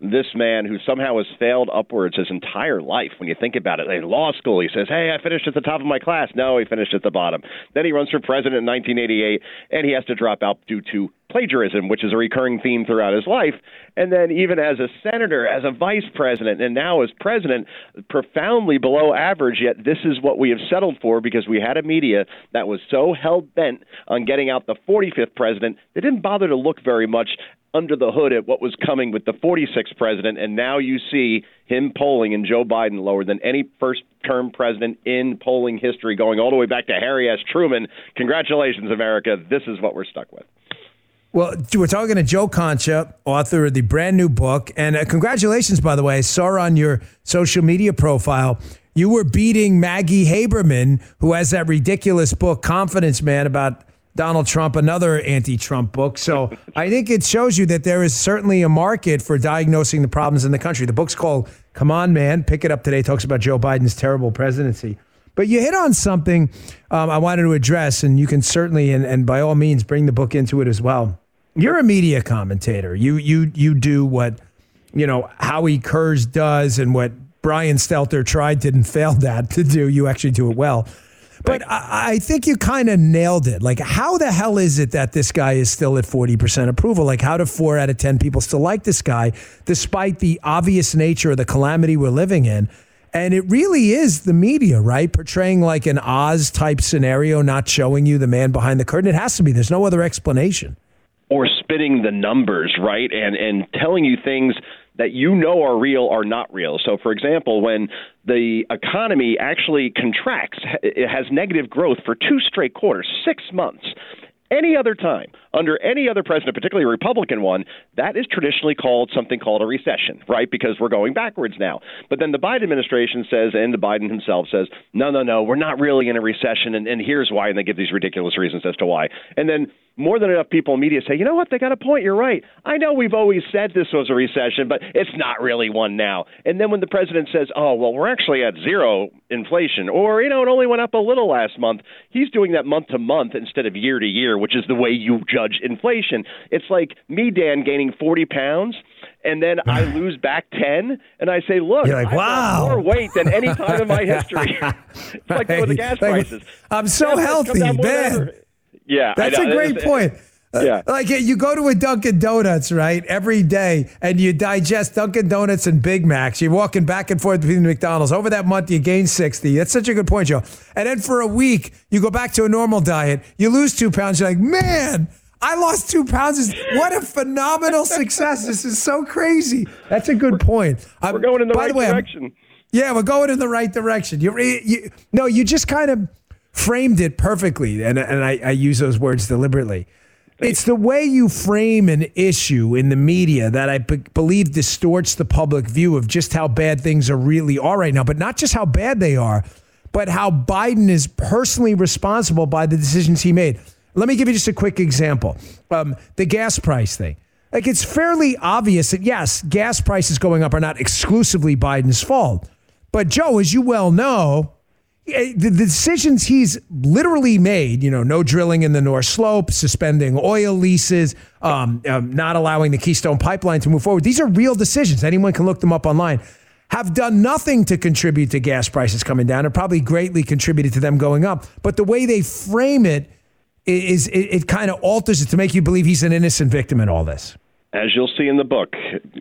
this man who somehow has failed upwards his entire life. When you think about it, in law school, he says, "Hey, I finished at the top of my class." No, he finished at the bottom. Then he runs for president in 1988, and he has to drop out due to plagiarism, which is a recurring theme throughout his life. And then, even as a senator, as a vice president, and now as president, profoundly below average. Yet, this is what we have settled for because we had a media that was so hell bent on getting out the 45th president, they didn't bother to look very much under the hood at what was coming with the 46th president, and now you see him polling and Joe Biden lower than any first term president in polling history, going all the way back to Harry S. Truman. Congratulations, America. This is what we're stuck with. Well, we're talking to Joe Concha, author of the brand new book. And uh, congratulations, by the way. I saw on your social media profile you were beating Maggie Haberman, who has that ridiculous book, Confidence Man, about Donald Trump, another anti Trump book. So I think it shows you that there is certainly a market for diagnosing the problems in the country. The book's called Come On Man. Pick it up today. Talks about Joe Biden's terrible presidency. But you hit on something um, I wanted to address, and you can certainly, and, and by all means, bring the book into it as well. You're a media commentator. You you you do what you know Howie Kurtz does, and what Brian Stelter tried didn't fail that to do. You actually do it well. But I, I think you kind of nailed it. Like, how the hell is it that this guy is still at 40% approval? Like, how do four out of 10 people still like this guy, despite the obvious nature of the calamity we're living in? And it really is the media, right? Portraying like an Oz type scenario, not showing you the man behind the curtain. It has to be. There's no other explanation. Or spitting the numbers, right? And and telling you things that you know are real are not real. So, for example, when the economy actually contracts, it has negative growth for two straight quarters, six months. Any other time, under any other president, particularly a Republican one, that is traditionally called something called a recession, right? Because we're going backwards now. But then the Biden administration says, and the Biden himself says, no, no, no, we're not really in a recession, and, and here's why, and they give these ridiculous reasons as to why. And then more than enough people in media say, you know what, they got a point. You're right. I know we've always said this was a recession, but it's not really one now. And then when the president says, oh, well, we're actually at zero inflation, or, you know, it only went up a little last month, he's doing that month to month instead of year to year, which is the way you judge inflation. It's like me, Dan, gaining 40 pounds and then I lose back 10, and I say, look, You're like, wow. more weight than any time in my history. it's like with the gas prices. I'm so healthy, man. Yeah, that's a great point. Uh, yeah. Uh, like you go to a Dunkin' Donuts, right, every day, and you digest Dunkin' Donuts and Big Macs. You're walking back and forth between the McDonald's. Over that month, you gain 60. That's such a good point, Joe. And then for a week, you go back to a normal diet. You lose two pounds. You're like, man, I lost two pounds. What a phenomenal success. This is so crazy. That's a good point. We're going in the right the way, direction. I'm, yeah, we're going in the right direction. You, you, no, you just kind of framed it perfectly, and, and I, I use those words deliberately. It's the way you frame an issue in the media that I believe distorts the public view of just how bad things are really are right now, but not just how bad they are, but how Biden is personally responsible by the decisions he made. Let me give you just a quick example. Um, the gas price thing. Like it's fairly obvious that yes, gas prices going up are not exclusively Biden's fault. But Joe, as you well know, the, decisions he's literally made, you know, no drilling in the North Slope, suspending oil leases, um, um, not allowing the Keystone Pipeline to move forward. These are real decisions. Anyone can look them up online. Have done nothing to contribute to gas prices coming down, and probably greatly contributed to them going up. But the way they frame it is, it, it kind of alters it to make you believe he's an innocent victim in all this as you'll see in the book,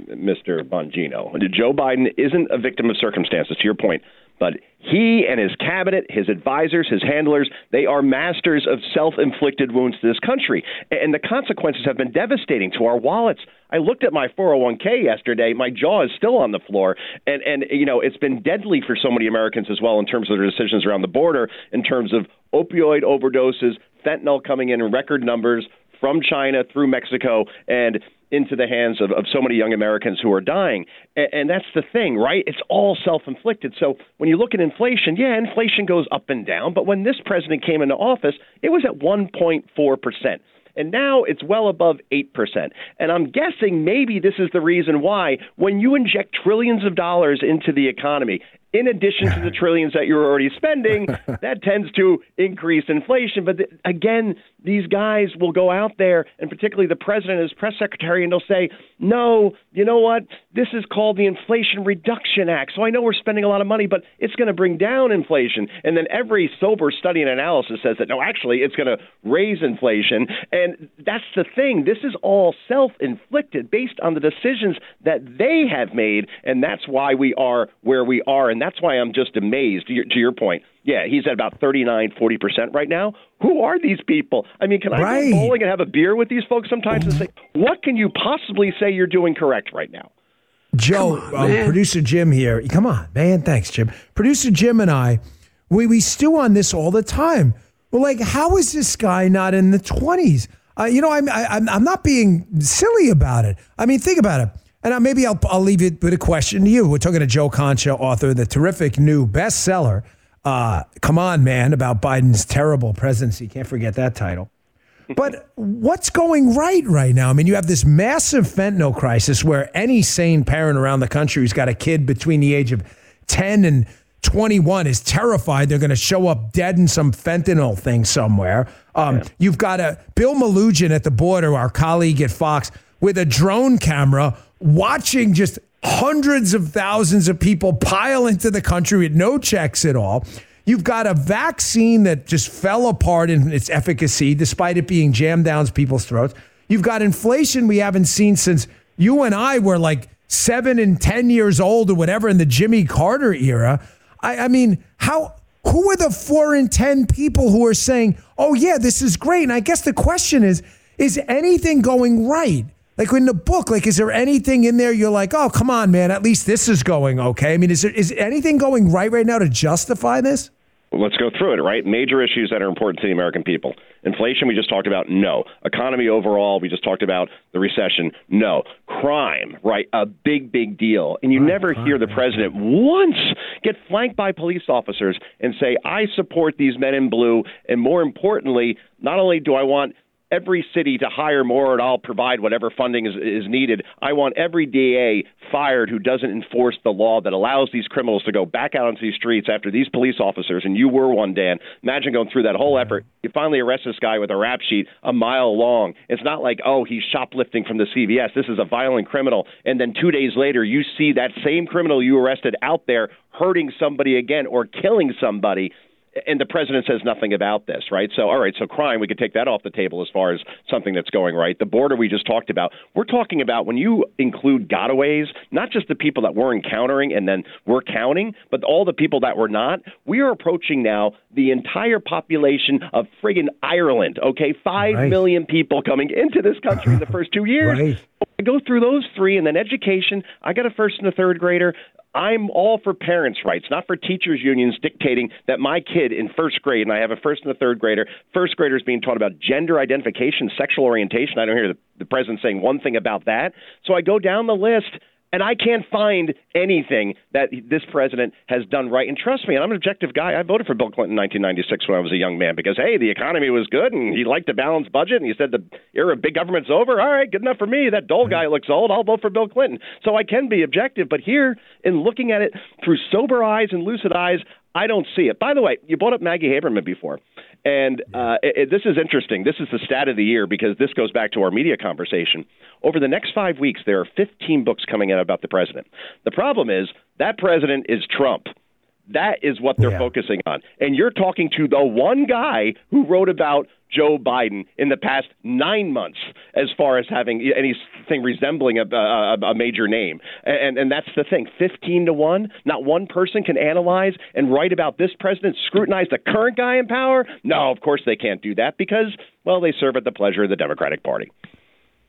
Mr. Bongino, Joe Biden isn't a victim of circumstances, to your point, but he and his cabinet, his advisors, his handlers, they are masters of self inflicted wounds to this country. And the consequences have been devastating to our wallets. I looked at my 401k yesterday. My jaw is still on the floor. And, and you know, it's been deadly for so many Americans as well in terms of their decisions around the border, in terms of opioid overdoses, fentanyl coming in in record numbers from China through Mexico. And into the hands of, of so many young Americans who are dying. And, and that's the thing, right? It's all self inflicted. So when you look at inflation, yeah, inflation goes up and down. But when this president came into office, it was at 1.4% and now it's well above 8%. And I'm guessing maybe this is the reason why when you inject trillions of dollars into the economy, in addition to the trillions that you're already spending, that tends to increase inflation. But th- again, these guys will go out there, and particularly the president and his press secretary, and they'll say, no, you know what? This is called the Inflation Reduction Act. So I know we're spending a lot of money, but it's going to bring down inflation. And then every sober study and analysis says that, no, actually, it's going to raise inflation. And that's the thing. This is all self inflicted based on the decisions that they have made. And that's why we are where we are. And that's why I'm just amazed, to your, to your point yeah, he's at about 39, 40% right now. Who are these people? I mean, can I right. go bowling and have a beer with these folks sometimes and say, what can you possibly say you're doing correct right now? Joe, on, um, producer Jim here. Come on, man. Thanks, Jim. Producer Jim and I, we, we stew on this all the time. We're like, how is this guy not in the 20s? Uh, you know, I'm, I, am i I'm not being silly about it. I mean, think about it. And uh, maybe I'll, I'll leave it with a question to you. We're talking to Joe Concha, author of the terrific new bestseller, uh, come on, man, about Biden's terrible presidency. Can't forget that title. But what's going right right now? I mean, you have this massive fentanyl crisis where any sane parent around the country who's got a kid between the age of 10 and 21 is terrified they're going to show up dead in some fentanyl thing somewhere. Um, yeah. You've got a Bill Melugin at the border, our colleague at Fox, with a drone camera watching just hundreds of thousands of people pile into the country with no checks at all. You've got a vaccine that just fell apart in its efficacy despite it being jammed down people's throats. You've got inflation we haven't seen since you and I were like seven and 10 years old or whatever in the Jimmy Carter era. I, I mean, how. Who are the four in 10 people who are saying, oh, yeah, this is great? And I guess the question is, is anything going right? Like in the book, like is there anything in there you're like, oh come on, man, at least this is going okay? I mean, is there is anything going right right now to justify this? Well, let's go through it, right? Major issues that are important to the American people. Inflation, we just talked about, no. Economy overall, we just talked about the recession, no. Crime, right? A big, big deal. And you never hear the president once get flanked by police officers and say, I support these men in blue. And more importantly, not only do I want every city to hire more and I'll provide whatever funding is, is needed. I want every DA fired who doesn't enforce the law that allows these criminals to go back out onto these streets after these police officers, and you were one, Dan. Imagine going through that whole effort. You finally arrest this guy with a rap sheet a mile long. It's not like, oh, he's shoplifting from the CVS. This is a violent criminal. And then two days later, you see that same criminal you arrested out there hurting somebody again or killing somebody and the president says nothing about this, right? So, all right, so crime, we could take that off the table as far as something that's going right. The border we just talked about, we're talking about when you include gotaways, not just the people that we're encountering and then we're counting, but all the people that we're not. We are approaching now the entire population of friggin' Ireland, okay? Five right. million people coming into this country in the first two years. Right. I go through those three, and then education. I got a first and a third grader. I'm all for parents' rights, not for teachers' unions dictating that my kid in first grade, and I have a first and a third grader, first graders being taught about gender identification, sexual orientation. I don't hear the, the president saying one thing about that. So I go down the list. And I can't find anything that this president has done right. And trust me, I'm an objective guy. I voted for Bill Clinton in 1996 when I was a young man because, hey, the economy was good and he liked a balanced budget and he said the era of big government's over. All right, good enough for me. That dull guy looks old. I'll vote for Bill Clinton. So I can be objective. But here, in looking at it through sober eyes and lucid eyes, I don't see it. By the way, you brought up Maggie Haberman before. And uh, it, it, this is interesting. This is the stat of the year because this goes back to our media conversation. Over the next five weeks, there are 15 books coming out about the president. The problem is that president is Trump. That is what they're yeah. focusing on. And you're talking to the one guy who wrote about Joe Biden in the past nine months as far as having anything resembling a, a, a major name. And, and that's the thing 15 to 1. Not one person can analyze and write about this president, scrutinize the current guy in power. No, of course they can't do that because, well, they serve at the pleasure of the Democratic Party.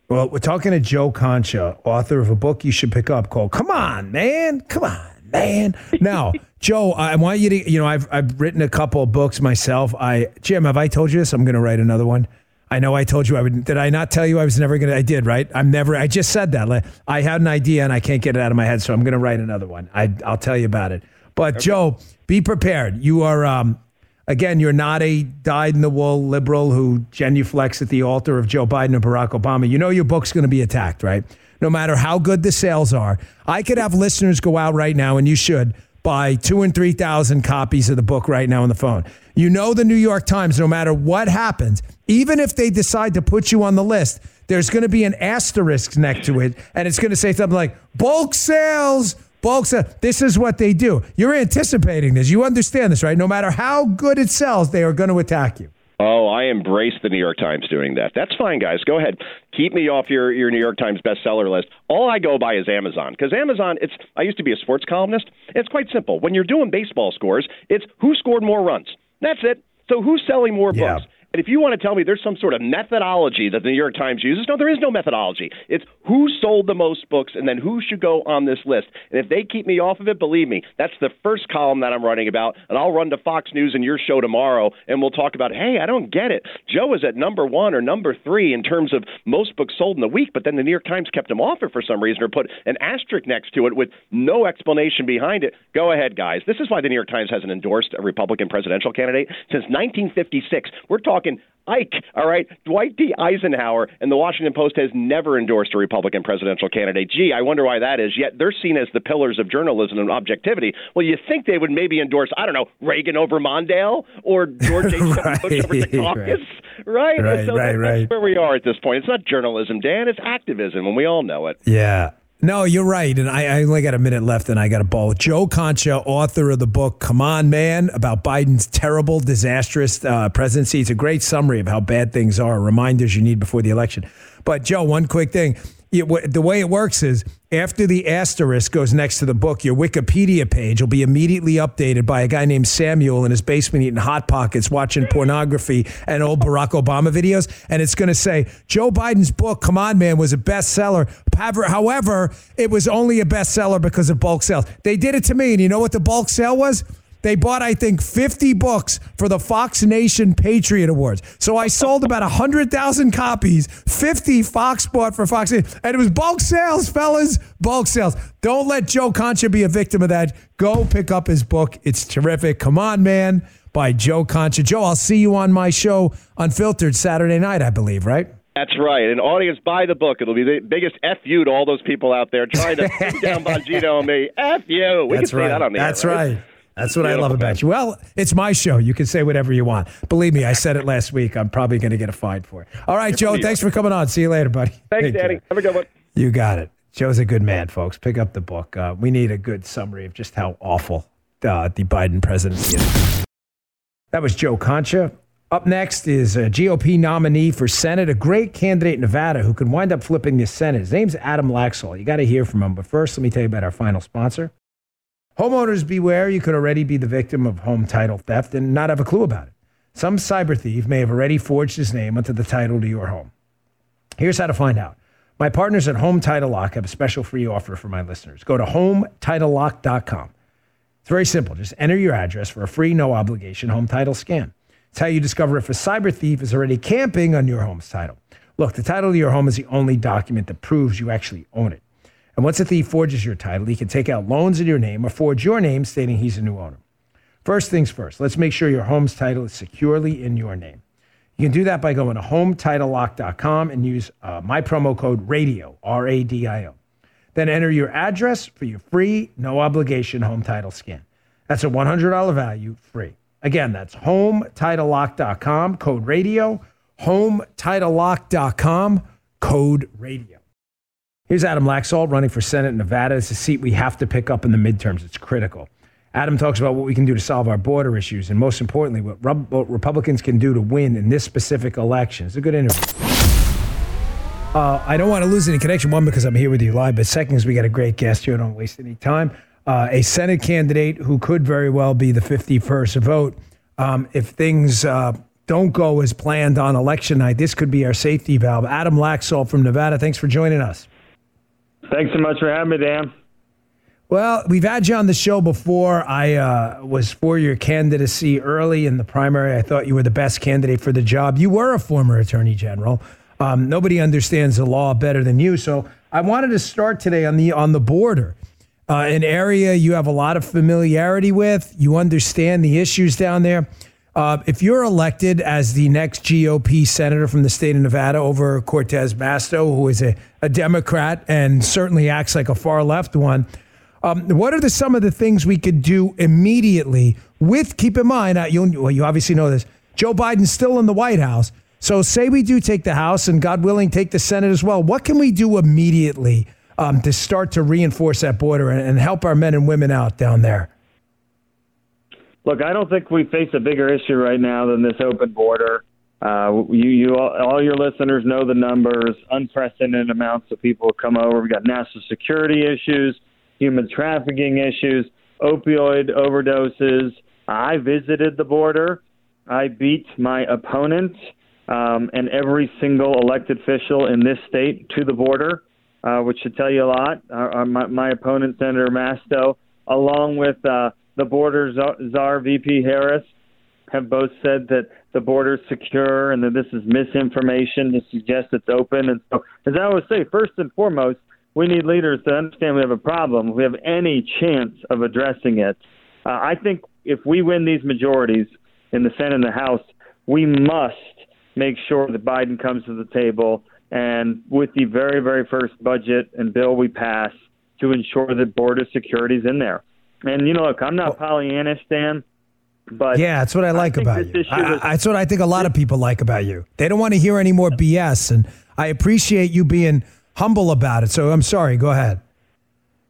Well, we're talking to Joe Concha, author of a book you should pick up called Come On, Man. Come on man. Now, Joe, I want you to, you know, I've, I've written a couple of books myself. I, Jim, have I told you this? I'm going to write another one. I know I told you I would. Did I not tell you I was never going to? I did, right? I'm never, I just said that. I had an idea and I can't get it out of my head. So I'm going to write another one. I, I'll tell you about it. But okay. Joe, be prepared. You are, um, again, you're not a dyed in the wool liberal who genuflects at the altar of Joe Biden and Barack Obama. You know your book's going to be attacked, right? No matter how good the sales are. I could have listeners go out right now, and you should buy two and 3,000 copies of the book right now on the phone. You know, the New York Times, no matter what happens, even if they decide to put you on the list, there's going to be an asterisk next to it, and it's going to say something like bulk sales. Bulk. This is what they do. You're anticipating this. You understand this, right? No matter how good it sells, they are going to attack you. Oh, I embrace the New York Times doing that. That's fine, guys. Go ahead. Keep me off your, your New York Times bestseller list. All I go by is Amazon because Amazon. It's I used to be a sports columnist. It's quite simple. When you're doing baseball scores, it's who scored more runs. That's it. So who's selling more yeah. And if you want to tell me there's some sort of methodology that the New York Times uses, no, there is no methodology. It's who sold the most books and then who should go on this list. And if they keep me off of it, believe me, that's the first column that I'm running about. And I'll run to Fox News and your show tomorrow and we'll talk about, hey, I don't get it. Joe is at number one or number three in terms of most books sold in the week, but then the New York Times kept him off it for some reason or put an asterisk next to it with no explanation behind it. Go ahead, guys. This is why the New York Times hasn't endorsed a Republican presidential candidate since 1956. We're talking talking Ike, all right? Dwight D. Eisenhower and the Washington Post has never endorsed a Republican presidential candidate. Gee, I wonder why that is. Yet they're seen as the pillars of journalism and objectivity. Well, you think they would maybe endorse, I don't know, Reagan over Mondale or George H. right, Bush over Dukakis, right? Right, right, so right, right. That's where we are at this point. It's not journalism, Dan. It's activism, and we all know it. Yeah. No, you're right. And I, I, only got a minute left and I got a ball. Joe Concha, author of the book Come On Man about Biden's terrible, disastrous uh, presidency. It's a great summary of how bad things are, reminders you need before the election. But, Joe, one quick thing the way it works is after the asterisk goes next to the book, your Wikipedia page will be immediately updated by a guy named Samuel in his basement eating Hot Pockets, watching pornography and old Barack Obama videos. And it's going to say, Joe Biden's book, Come On Man, was a bestseller. However, it was only a bestseller because of bulk sales. They did it to me. And you know what the bulk sale was? They bought, I think, 50 books for the Fox Nation Patriot Awards. So I sold about 100,000 copies, 50 Fox bought for Fox And it was bulk sales, fellas, bulk sales. Don't let Joe Concha be a victim of that. Go pick up his book. It's terrific. Come on, man, by Joe Concha. Joe, I'll see you on my show, Unfiltered, Saturday night, I believe, right? That's right. An audience buy the book. It'll be the biggest F you to all those people out there trying to down Bongino and me. F you. We That's can right. that on the That's air, right. right. That's what I love about you. Well, it's my show. You can say whatever you want. Believe me, I said it last week. I'm probably going to get a fine for it. All right, Joe, thanks for coming on. See you later, buddy. Thanks, Take Danny. Care. Have a good one. You got it. Joe's a good man, folks. Pick up the book. Uh, we need a good summary of just how awful uh, the Biden presidency is. That was Joe Concha. Up next is a GOP nominee for Senate, a great candidate in Nevada who can wind up flipping the Senate. His name's Adam Laxalt. You got to hear from him. But first, let me tell you about our final sponsor. Homeowners beware, you could already be the victim of home title theft and not have a clue about it. Some cyber thief may have already forged his name onto the title to your home. Here's how to find out. My partners at Home Title Lock have a special free offer for my listeners. Go to HomeTitleLock.com. It's very simple. Just enter your address for a free, no obligation home title scan. It's how you discover if a cyber thief is already camping on your home's title. Look, the title to your home is the only document that proves you actually own it. And once a thief forges your title, he can take out loans in your name or forge your name stating he's a new owner. First things first, let's make sure your home's title is securely in your name. You can do that by going to hometitlelock.com and use uh, my promo code RADIO, R A D I O. Then enter your address for your free, no obligation home title scan. That's a $100 value free. Again, that's hometitlelock.com, code radio, hometitlelock.com, code radio. Here's Adam Laxalt running for Senate in Nevada. It's a seat we have to pick up in the midterms. It's critical. Adam talks about what we can do to solve our border issues and, most importantly, what, what Republicans can do to win in this specific election. It's a good interview. Uh, I don't want to lose any connection, one, because I'm here with you live, but second, is we got a great guest here. Don't waste any time. Uh, a Senate candidate who could very well be the 51st vote. Um, if things uh, don't go as planned on election night, this could be our safety valve. Adam Laxalt from Nevada, thanks for joining us. Thanks so much for having me, Dan. Well, we've had you on the show before. I uh, was for your candidacy early in the primary. I thought you were the best candidate for the job. You were a former attorney general. Um, nobody understands the law better than you. So I wanted to start today on the on the border, uh, an area you have a lot of familiarity with. You understand the issues down there. Uh, if you're elected as the next GOP senator from the state of Nevada over Cortez Masto, who is a, a Democrat and certainly acts like a far left one, um, what are the, some of the things we could do immediately? With keep in mind, uh, you well, you obviously know this. Joe Biden's still in the White House, so say we do take the House, and God willing, take the Senate as well. What can we do immediately um, to start to reinforce that border and, and help our men and women out down there? Look, I don't think we face a bigger issue right now than this open border. Uh, you, you, all your listeners know the numbers. Unprecedented amounts of people come over. We've got national security issues human trafficking issues, opioid overdoses. I visited the border. I beat my opponent um, and every single elected official in this state to the border, uh, which should tell you a lot. Uh, uh my, my, opponent, Senator Masto, along with uh, the border czar, VP Harris, have both said that the border is secure and that this is misinformation to suggest it's open. And so, as I always say, first and foremost, we need leaders to understand we have a problem. We have any chance of addressing it, uh, I think if we win these majorities in the Senate and the House, we must make sure that Biden comes to the table and with the very, very first budget and bill we pass to ensure that border security is in there. And you know, look, I'm not oh. Pollyannish, Dan. But yeah, that's what I like I about you. I, that's what I think a lot of people like about you. They don't want to hear any more BS, and I appreciate you being humble about it. So I'm sorry. Go ahead.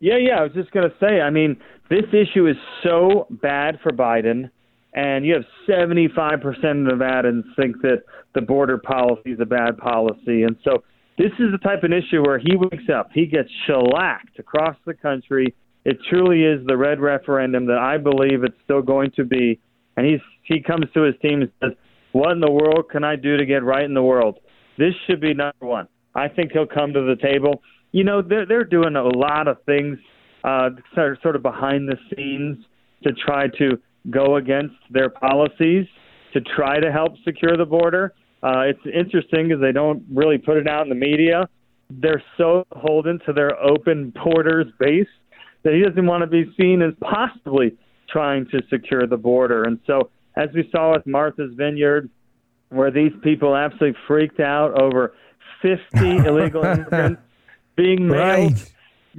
Yeah, yeah. I was just going to say, I mean, this issue is so bad for Biden, and you have 75% of Nevadans think that the border policy is a bad policy. And so this is the type of issue where he wakes up, he gets shellacked across the country. It truly is the red referendum that I believe it's still going to be. And he's he comes to his team and says, What in the world can I do to get right in the world? This should be number one. I think he'll come to the table. You know, they're they're doing a lot of things uh, sort of behind the scenes to try to go against their policies to try to help secure the border. Uh, it's interesting because they don't really put it out in the media. They're so beholden to their open borders base that he doesn't want to be seen as possibly trying to secure the border. And so, as we saw with Martha's Vineyard, where these people absolutely freaked out over 50 illegal immigrants being mailed, right.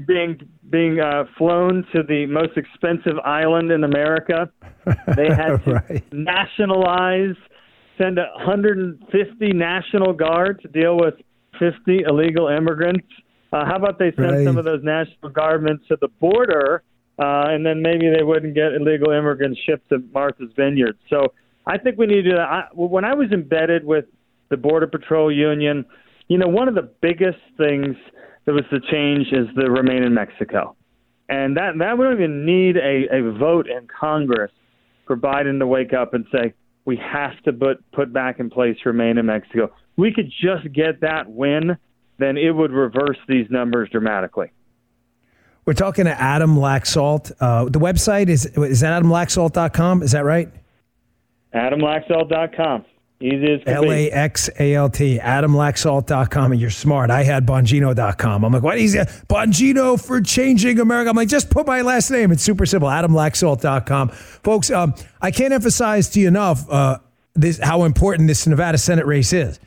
being being uh, flown to the most expensive island in America. They had to right. nationalize, send 150 National Guard to deal with 50 illegal immigrants. Uh, how about they send right. some of those National Guardmen to the border, uh, and then maybe they wouldn't get illegal immigrants shipped to Martha's Vineyard. So I think we need to do that. I, when I was embedded with the Border Patrol Union, you know, one of the biggest things that was the change is the Remain in Mexico. And that, that we don't even need a, a vote in Congress for Biden to wake up and say, we have to put, put back in place Remain in Mexico. We could just get that win, then it would reverse these numbers dramatically. We're talking to Adam Laxalt. Uh, the website is is that adamlaxalt.com? Is that right? AdamLaxalt.com. Easy as L A X A L T. L A be. X A L T, adamlaxalt.com, and you're smart. I had Bongino.com. I'm like, what is it? Bongino for changing America. I'm like, just put my last name. It's super simple, adamlaxalt.com. Folks, um, I can't emphasize to you enough uh, this, how important this Nevada Senate race is.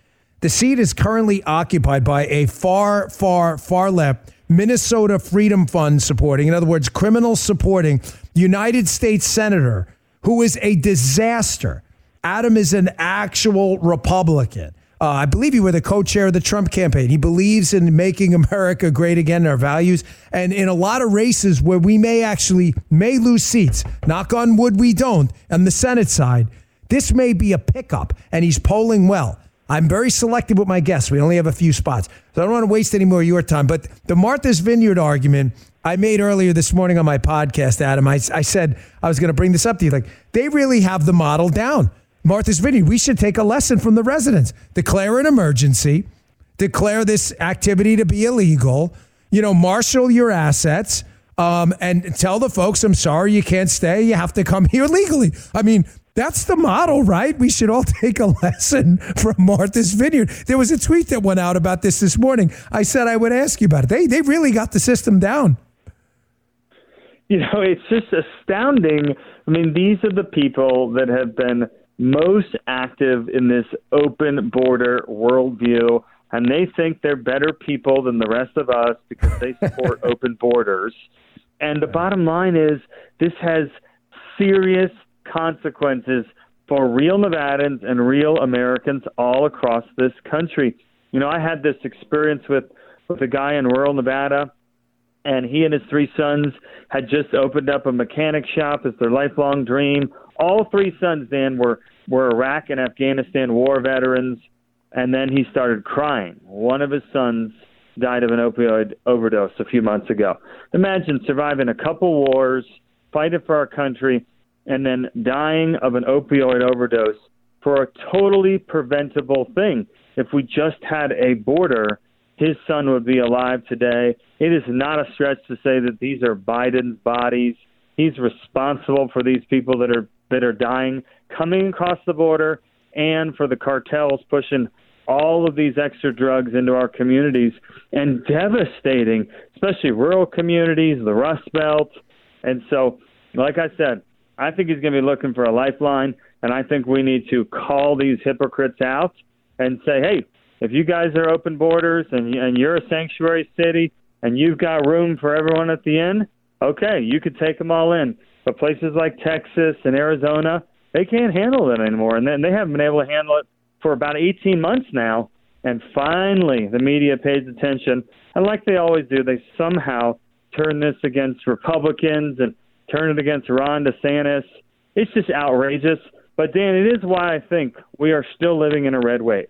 The seat is currently occupied by a far, far, far left Minnesota Freedom Fund supporting, in other words, criminal supporting United States Senator who is a disaster. Adam is an actual Republican. Uh, I believe you were the co-chair of the Trump campaign. He believes in making America great again, our values, and in a lot of races where we may actually may lose seats. Knock on wood, we don't. On the Senate side, this may be a pickup, and he's polling well. I'm very selective with my guests. We only have a few spots, so I don't want to waste any more of your time. But the Martha's Vineyard argument I made earlier this morning on my podcast, Adam. I, I said I was going to bring this up to you. Like they really have the model down. Martha's Vineyard, we should take a lesson from the residents. Declare an emergency, declare this activity to be illegal, you know, marshal your assets, um, and tell the folks, I'm sorry you can't stay. You have to come here legally. I mean, that's the model, right? We should all take a lesson from Martha's Vineyard. There was a tweet that went out about this this morning. I said I would ask you about it. They, they really got the system down. You know, it's just astounding. I mean, these are the people that have been most active in this open border worldview, and they think they're better people than the rest of us because they support open borders. And the bottom line is, this has serious consequences for real Nevadans and real Americans all across this country. You know, I had this experience with with a guy in rural Nevada and he and his three sons had just opened up a mechanic shop as their lifelong dream. All three sons, Dan, were were Iraq and Afghanistan war veterans, and then he started crying. One of his sons died of an opioid overdose a few months ago. Imagine surviving a couple wars, fighting for our country, and then dying of an opioid overdose for a totally preventable thing. If we just had a border his son would be alive today. It is not a stretch to say that these are Biden's bodies. He's responsible for these people that are that are dying coming across the border and for the cartels pushing all of these extra drugs into our communities and devastating, especially rural communities, the Rust Belt. And so, like I said, I think he's going to be looking for a lifeline, and I think we need to call these hypocrites out and say, hey, if you guys are open borders and and you're a sanctuary city and you've got room for everyone at the end, okay, you could take them all in. But places like Texas and Arizona, they can't handle it anymore, and then they haven't been able to handle it for about 18 months now. And finally, the media pays attention, and like they always do, they somehow turn this against Republicans and turn it against Ron DeSantis. It's just outrageous. But Dan, it is why I think we are still living in a red wave.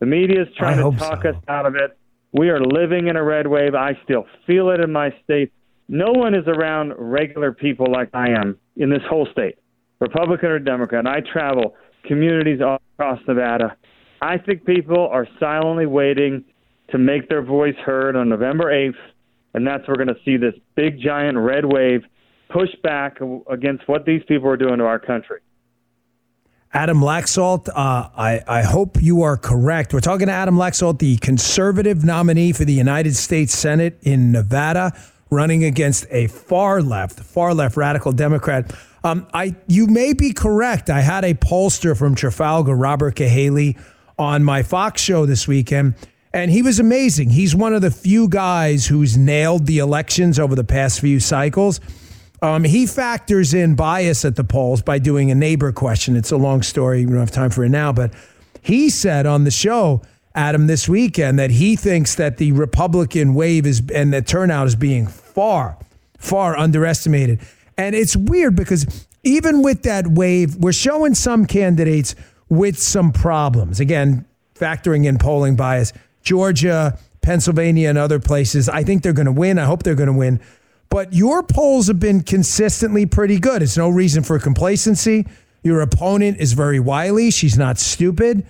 The media is trying to talk so. us out of it. We are living in a red wave. I still feel it in my state. No one is around regular people like I am in this whole state, Republican or Democrat. I travel communities all across Nevada. I think people are silently waiting to make their voice heard on November 8th, and that's where we're going to see this big, giant red wave push back against what these people are doing to our country. Adam Laxalt, uh, I, I hope you are correct. We're talking to Adam Laxalt, the conservative nominee for the United States Senate in Nevada, running against a far left, far left radical Democrat. Um, I, you may be correct. I had a pollster from Trafalgar, Robert Cahaly, on my Fox show this weekend, and he was amazing. He's one of the few guys who's nailed the elections over the past few cycles. Um, he factors in bias at the polls by doing a neighbor question. It's a long story. We don't have time for it now, but he said on the show, Adam, this weekend that he thinks that the Republican wave is and the turnout is being far, far underestimated. And it's weird because even with that wave, we're showing some candidates with some problems. Again, factoring in polling bias, Georgia, Pennsylvania, and other places. I think they're going to win. I hope they're going to win. But your polls have been consistently pretty good. It's no reason for complacency. Your opponent is very wily. She's not stupid.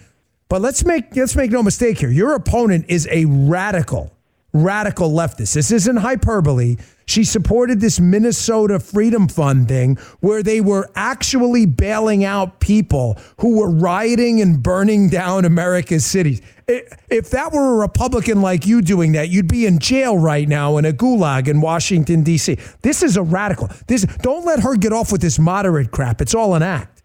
But let's make let's make no mistake here. Your opponent is a radical, radical leftist. This isn't hyperbole. She supported this Minnesota Freedom Fund thing where they were actually bailing out people who were rioting and burning down America's cities. If that were a Republican like you doing that, you'd be in jail right now in a gulag in Washington, D.C. This is a radical. This Don't let her get off with this moderate crap. It's all an act.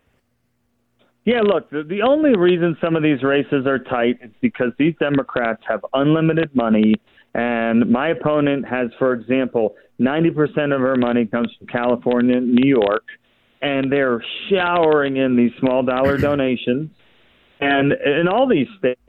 Yeah, look, the, the only reason some of these races are tight is because these Democrats have unlimited money. And my opponent has, for example, 90% of her money comes from California and New York. And they're showering in these small dollar donations. And in all these states,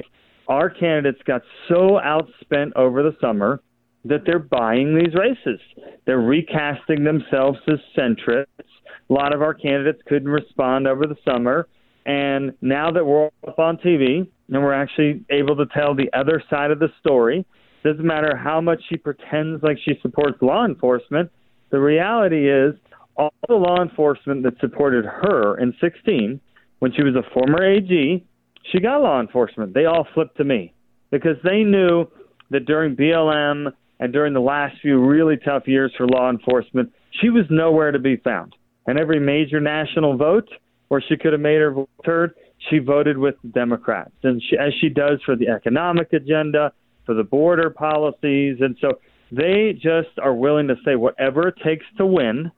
our candidates got so outspent over the summer that they're buying these races. They're recasting themselves as centrists. A lot of our candidates couldn't respond over the summer. And now that we're up on TV and we're actually able to tell the other side of the story, doesn't matter how much she pretends like she supports law enforcement. The reality is, all the law enforcement that supported her in 16, when she was a former AG, she got law enforcement. They all flipped to me because they knew that during BLM and during the last few really tough years for law enforcement, she was nowhere to be found. And every major national vote, where she could have made her vote heard, she voted with the Democrats, and she, as she does for the economic agenda, for the border policies, and so they just are willing to say whatever it takes to win.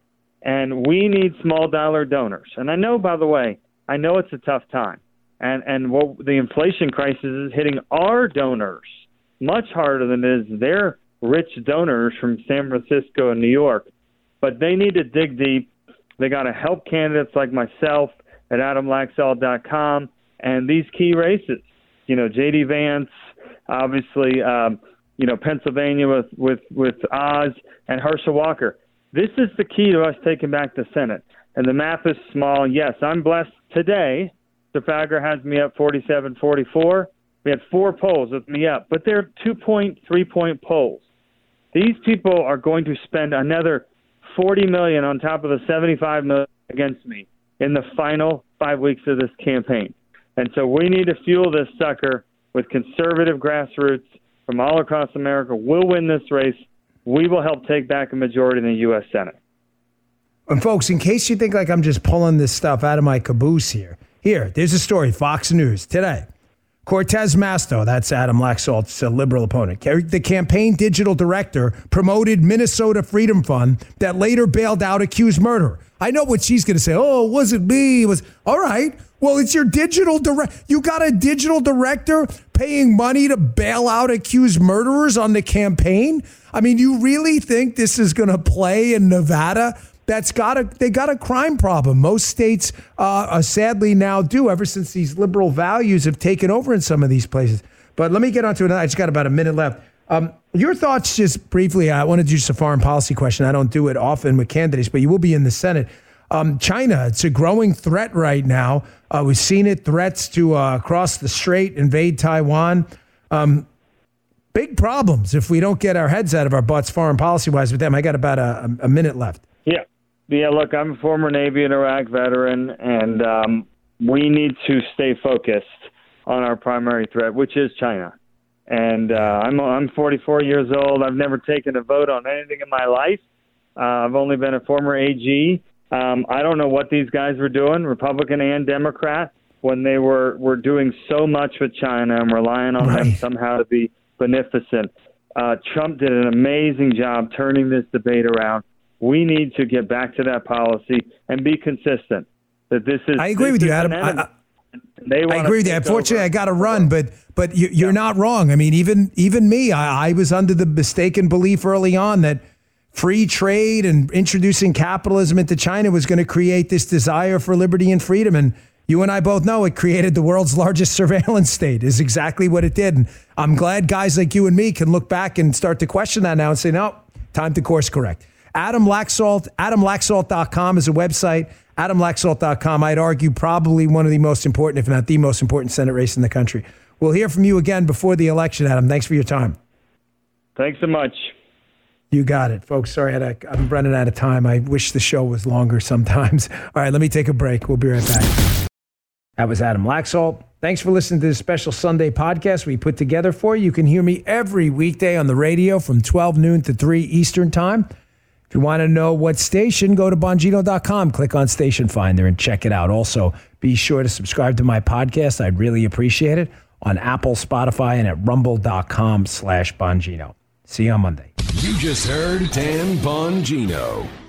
And we need small dollar donors. And I know, by the way, I know it's a tough time, and and what the inflation crisis is hitting our donors much harder than it is their rich donors from San Francisco and New York. But they need to dig deep. They got to help candidates like myself at adamlaxalt.com and these key races. You know, J.D. Vance, obviously, um, you know, Pennsylvania with, with, with Oz and Herschel Walker. This is the key to us taking back the Senate. And the map is small. Yes, I'm blessed today. Trafalgar has me up 47 44. We had four polls with me up, but they're two point, three point polls. These people are going to spend another 40 million on top of the 75 million against me in the final five weeks of this campaign. And so we need to fuel this sucker with conservative grassroots from all across America. We'll win this race. We will help take back a majority in the U.S. Senate. And folks, in case you think like I'm just pulling this stuff out of my caboose here, here, there's a story, Fox News today. Cortez Masto, that's Adam Laxalt's uh, liberal opponent, the campaign digital director, promoted Minnesota Freedom Fund that later bailed out accused murderer. I know what she's going to say. Oh, it wasn't me. It was all right. Well, it's your digital direct. You got a digital director paying money to bail out accused murderers on the campaign. I mean, you really think this is going to play in Nevada? That's got a they got a crime problem. Most states, uh, sadly, now do. Ever since these liberal values have taken over in some of these places. But let me get on to another. I just got about a minute left. Um, your thoughts, just briefly. I want to do just a foreign policy question. I don't do it often with candidates, but you will be in the Senate. Um, China, it's a growing threat right now. Uh, we've seen it threats to uh, cross the strait, invade Taiwan. Um, big problems if we don't get our heads out of our butts foreign policy wise with them. I got about a, a minute left. Yeah. Yeah, look, I'm a former Navy and Iraq veteran, and um, we need to stay focused on our primary threat, which is China. And uh, I'm I'm 44 years old. I've never taken a vote on anything in my life. Uh, I've only been a former AG. Um, I don't know what these guys were doing, Republican and Democrat, when they were were doing so much with China and relying on right. them somehow to be beneficent. Uh, Trump did an amazing job turning this debate around. We need to get back to that policy and be consistent. That this is. I agree with you, Adam. I, I, I, agree with you. Unfortunately, over. I got to run, but but you, are yeah. not wrong. I mean, even even me, I, I was under the mistaken belief early on that free trade and introducing capitalism into China was going to create this desire for liberty and freedom. And you and I both know it created the world's largest surveillance state, is exactly what it did. And I'm glad guys like you and me can look back and start to question that now and say, no, time to course correct. Adam Laxalt, adamlaxalt.com is a website. AdamLaxalt.com, I'd argue, probably one of the most important, if not the most important Senate race in the country. We'll hear from you again before the election, Adam. Thanks for your time. Thanks so much. You got it, folks. Sorry, I am running out of time. I wish the show was longer sometimes. All right, let me take a break. We'll be right back. That was Adam Laxalt. Thanks for listening to this special Sunday podcast we put together for you. You can hear me every weekday on the radio from 12 noon to 3 Eastern Time. If you want to know what station, go to Bongino.com, click on Station Finder, and check it out. Also, be sure to subscribe to my podcast. I'd really appreciate it on Apple, Spotify, and at rumble.com slash Bongino. See you on Monday. You just heard Dan Bongino.